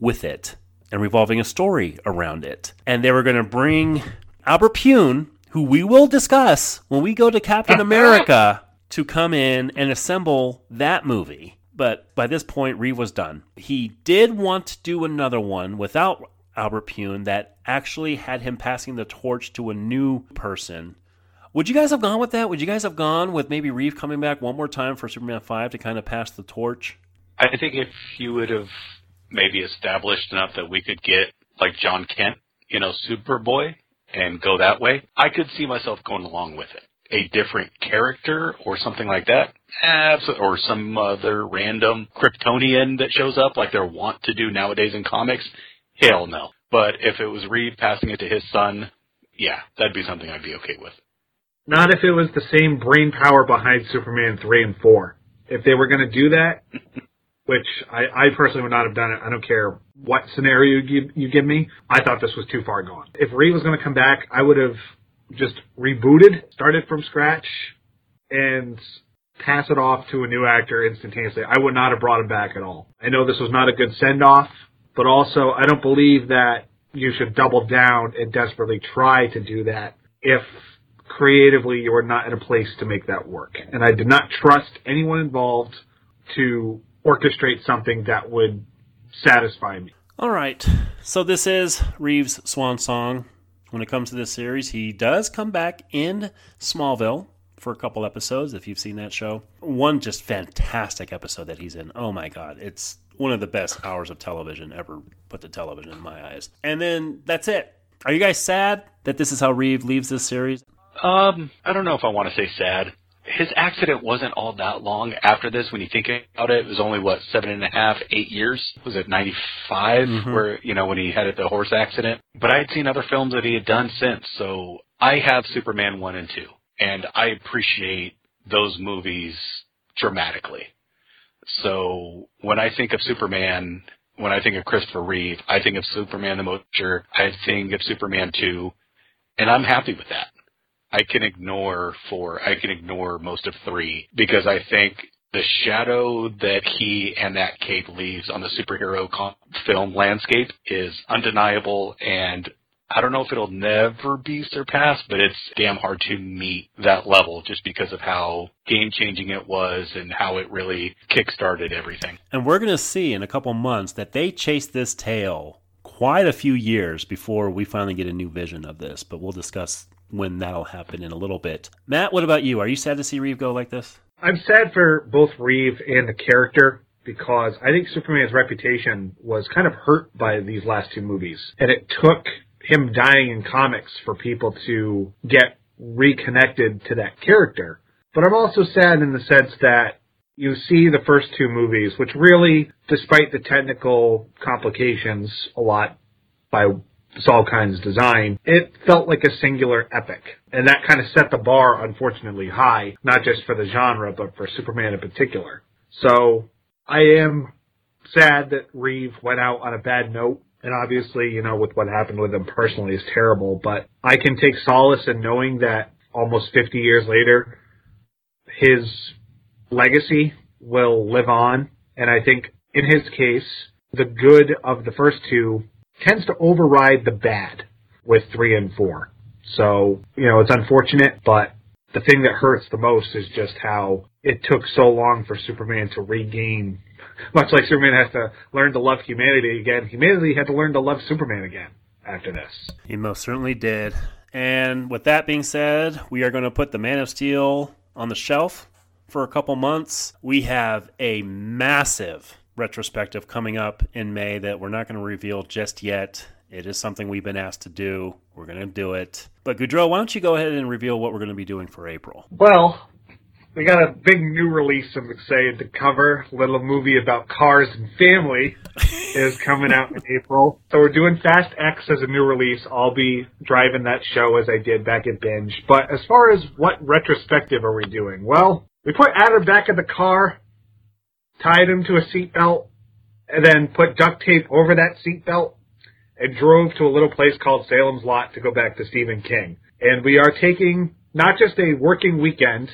with it and revolving a story around it. And they were going to bring Albert Pyun, who we will discuss when we go to Captain [LAUGHS] America, to come in and assemble that movie. But by this point, Reeve was done. He did want to do another one without Albert Pyun that actually had him passing the torch to a new person. Would you guys have gone with that? Would you guys have gone with maybe Reeve coming back one more time for Superman 5 to kind of pass the torch? I think if you would have maybe established enough that we could get like Jon Kent, you know, Superboy, and go that way, I could see myself going along with it. A different character or something like that, or some other random Kryptonian that shows up like they're wont to do nowadays in comics. Hell no. But if it was Reeve passing it to his son, yeah, that'd be something I'd be okay with. Not if it was the same brain power behind Superman 3 and 4. If they were going to do that, [LAUGHS] which I, I personally would not have done it, I don't care what scenario you give, you give me, I thought this was too far gone. If Reeve was going to come back, I would have just rebooted, started from scratch, and pass it off to a new actor instantaneously. I would not have brought him back at all. I know this was not a good send off, but also I don't believe that you should double down and desperately try to do that if creatively you are not in a place to make that work. And I did not trust anyone involved to orchestrate something that would satisfy me. All right. So this is Reeves' swan song. When it comes to this series, he does come back in Smallville for a couple episodes if you've seen that show. One just fantastic episode that he's in. Oh my god, it's one of the best hours of television ever put to television in my eyes. And then that's it. Are you guys sad that this is how Reeve leaves this series? Um, I don't know if I want to say sad. His accident wasn't all that long after this. When you think about it, it was only what seven and a half, eight years. Was it ninety Mhm. where you know when he had the horse accident? But I had seen other films that he had done since, so I have Superman one and two, and I appreciate those movies dramatically. So when I think of Superman, when I think of Christopher Reeve, I think of Superman the Movie. I think of Superman two, and I'm happy with that. I can ignore four. I can ignore most of three because I think the shadow that he and that cape leaves on the superhero film landscape is undeniable and I don't know if it'll never be surpassed, but it's damn hard to meet that level just because of how game changing it was and how it really kickstarted everything. And we're going to see in a couple months that they chased this tale quite a few years before we finally get a new vision of this, but we'll discuss when that'll happen in a little bit. Matt, what about you? Are you sad to see Reeve go like this? I'm sad for both Reeve and the character because I think Superman's reputation was kind of hurt by these last two movies. And it took him dying in comics for people to get reconnected to that character. But I'm also sad in the sense that you see the first two movies, which really, despite the technical complications a lot by Salkind's design, it felt like a singular epic. And that kind of set the bar, unfortunately, high, not just for the genre, but for Superman in particular. So, I am sad that Reeve went out on a bad note. And obviously, you know, with what happened with him personally is terrible, but I can take solace in knowing that almost 50 years later, his legacy will live on. And I think in his case, the good of the first two tends to override the bad with three and four. So, you know, it's unfortunate, but the thing that hurts the most is just how it took so long for Superman to regain, [LAUGHS] much like Superman has to learn to love humanity again, humanity had to learn to love Superman again after this. He most certainly did. And with that being said, we are going to put the Man of Steel on the shelf for a couple months. We have a massive retrospective coming up in May that we're not going to reveal just yet. It is something we've been asked to do. We're going to do it. But Goudreau, why don't you go ahead and reveal what we're going to be doing for April? Well, we got a big new release I'm excited to cover. A little movie about cars and family [LAUGHS] is coming out in April. So we're doing Fast X as a new release. I'll be driving that show as I did back at Binge. But as far as what retrospective are we doing? Well, we put Adam back in the car, tied him to a seatbelt, and then put duct tape over that seatbelt and drove to a little place called Salem's Lot to go back to Stephen King. And we are taking not just a working weekend,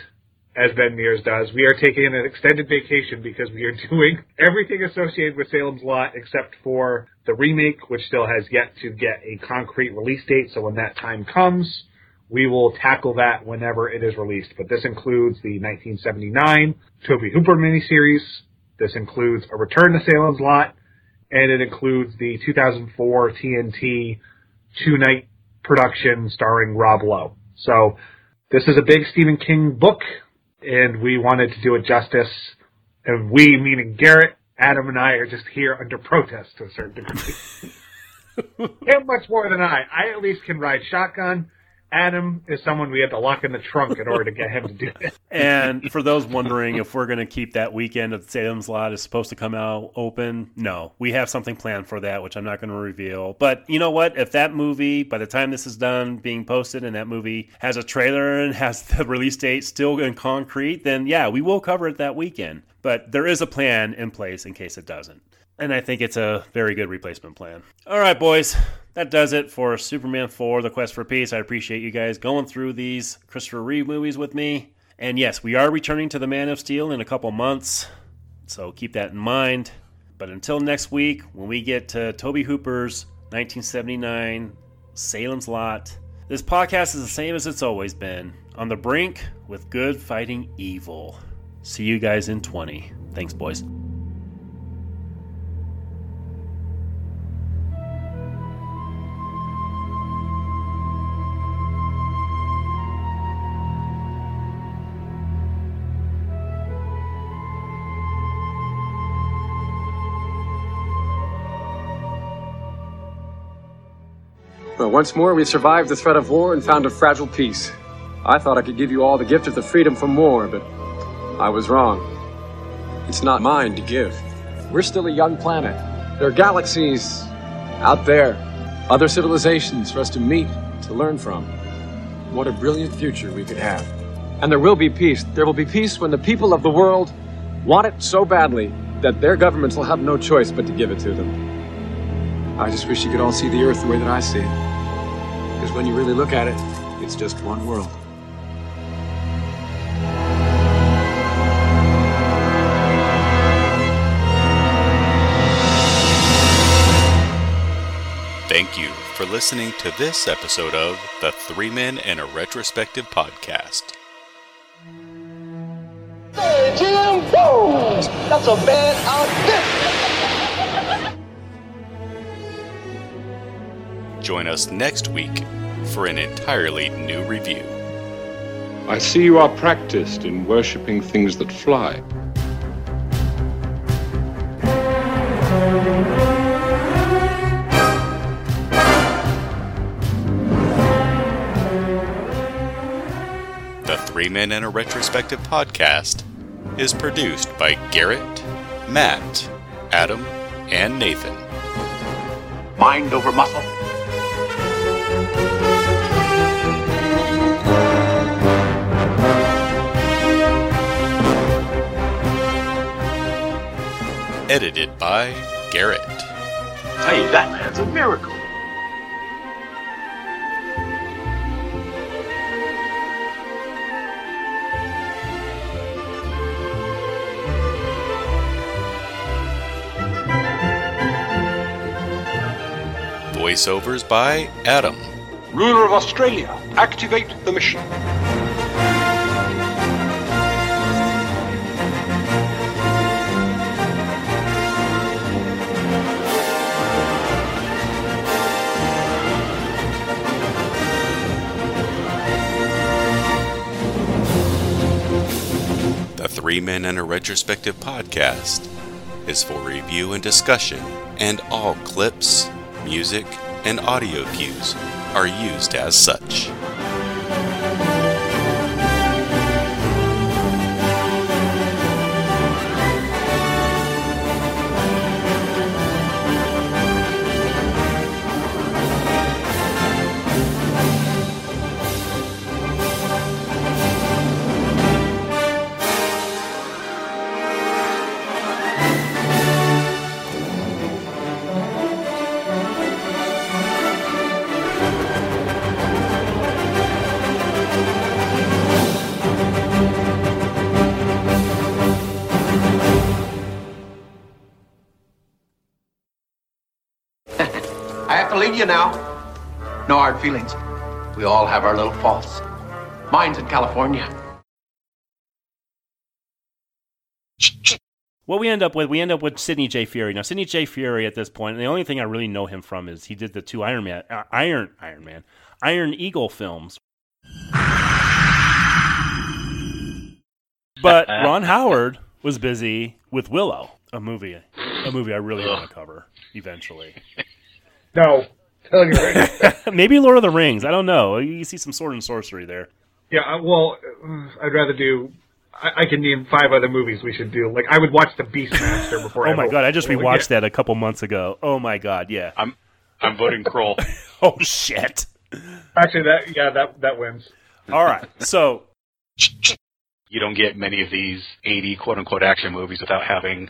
as Ben Mears does, we are taking an extended vacation because we are [LAUGHS] doing everything associated with Salem's Lot except for the remake, which still has yet to get a concrete release date. So when that time comes, we will tackle that whenever it is released. But this includes the 1979 Tobe Hooper miniseries. This includes a return to Salem's Lot, and it includes the 2004 TNT two night production starring Rob Lowe. So this is a big Stephen King book, and we wanted to do it justice. And we, meaning Garrett, Adam, and I, are just here under protest to a certain degree. [LAUGHS] Him much more than I. I at least can ride shotgun. Adam is someone we had to lock in the trunk in order to get him to do it. [LAUGHS] and for those wondering if we're going to keep that weekend of Salem's Lot is supposed to come out open, no, we have something planned for that, which I'm not going to reveal. But you know what? If that movie, by the time this is done being posted, and that movie has a trailer and has the release date still in concrete, then yeah, we will cover it that weekend. But there is a plan in place in case it doesn't. And I think it's a very good replacement plan. All right, boys that does it for Superman 4 The Quest for Peace. I appreciate you guys going through these Christopher Reeve movies with me. And yes, we are returning to The Man of Steel in a couple months, so keep that in mind. But until next week, when we get to Tobe Hooper's 1979 Salem's Lot, this podcast is the same as it's always been on the brink with good fighting evil. See you guys in 20. Thanks, boys. Once more, we survived the threat of war and found a fragile peace. I thought I could give you all the gift of the freedom from war, but I was wrong. It's not mine to give. We're still a young planet. There are galaxies out there, other civilizations for us to meet, to learn from. What a brilliant future we could have. And there will be peace. There will be peace when the people of the world want it so badly that their governments will have no choice but to give it to them. I just wish you could all see the Earth the way that I see it. Because when you really look at it, it's just one world. Thank you for listening to this episode of the Three Men and a Retrospective podcast. Hey, Jim Bones! That's a bad outfit! Join us next week for an entirely new review. I see you are practiced in worshipping things that fly. The Three Men and a Retrospective podcast is produced by Garrett, Matt, Adam, and Nathan. Mind over muscle. Edited by Garrett. Hey, that man's a miracle. Voiceovers by Adam. Ruler of Australia, activate the mission. Three Men and a Retrospective podcast is for review and discussion, and all clips, music, and audio cues are used as such. You now. No hard feelings. We all have our little faults. Mine's in California. What we end up with, we end up with Sidney J. Furie. Now, Sidney J. Furie at this point, the only thing I really know him from is he did the two Iron Man, uh, Iron Iron Man, Iron Eagle films. But [LAUGHS] Ron Howard was busy with Willow, a movie, a movie I really want to cover eventually. No. Telling you right now. [LAUGHS] Maybe Lord of the Rings. I don't know. You see some sword and sorcery there. Yeah, uh, well, uh, I'd rather do. I, I can name five other movies we should do. Like I would watch The Beastmaster before. [LAUGHS] Oh my vote. god! I just Well, rewatched yeah. that a couple months ago. Oh my god! Yeah. I'm I'm voting Krull. [LAUGHS] oh shit! Actually, that yeah, that that wins. All right. So You don't get many of these 80 quote unquote action movies without having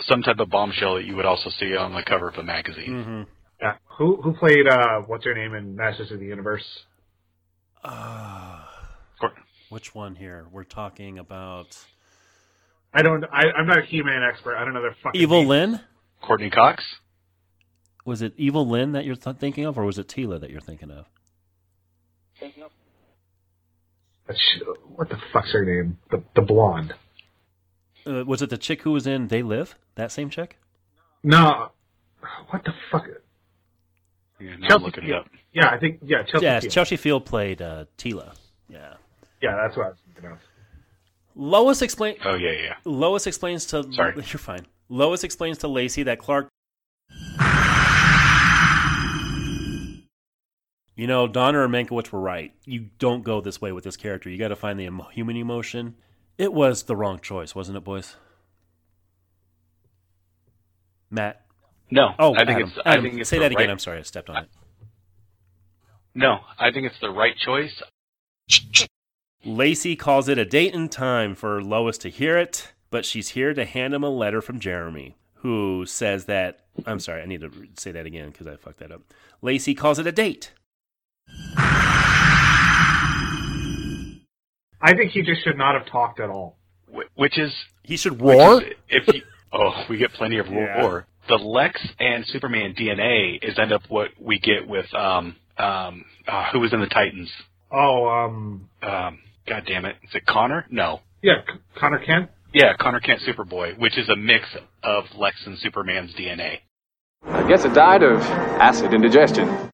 some type of bombshell that you would also see on the cover of a magazine. Mm-hmm. Yeah. Who who played uh what's her name in Masters of the Universe? Uh, which one here? We're talking about I don't. I, I'm not a He-Man expert. I don't know their fucking. Evil names. Lynn. Courteney Cox. Was it Evil Lynn that you're th- thinking of, or was it Teela that you're thinking of? That's- What the fuck's her name? The the blonde. Uh, was it the chick who was in They Live? That same chick? No. What the fuck? Yeah, now Chelsea I'm looking it Field. up. Yeah, I think yeah. Chelsea. yes, Field. Chelsea Field played uh, Teela. Yeah. Yeah, that's what I was thinking of. Lois explain. Oh yeah, yeah. Lois explains to. Sorry. [LAUGHS] You're fine. Lois explains to Lacey that Clark. You know, Donner and Mankiewicz were right. You don't go this way with this character. You got to find the emo- human emotion. It was the wrong choice, wasn't it, boys? Matt. No, Oh, I think Adam. it's. I think it's say the that again. right- I'm sorry, I stepped on it. No, I think it's the right choice. Lacey calls it a date and time for Lois to hear it, but she's here to hand him a letter from Jeremy, who says that. I'm sorry, I need to say that again because I fucked that up. Lacey calls it a date. I think he just should not have talked at all. Which is He should which roar. is- if you, oh, we get plenty of Yeah. Roar. The Lex and Superman DNA is end up what we get with um um uh, who was in the Titans. Oh, um, Um, God damn it, is it Conner? No. yeah, C- Conner Kent. Yeah, Conner Kent Superboy, which is a mix of Lex and Superman's DNA. I guess it died of acid indigestion.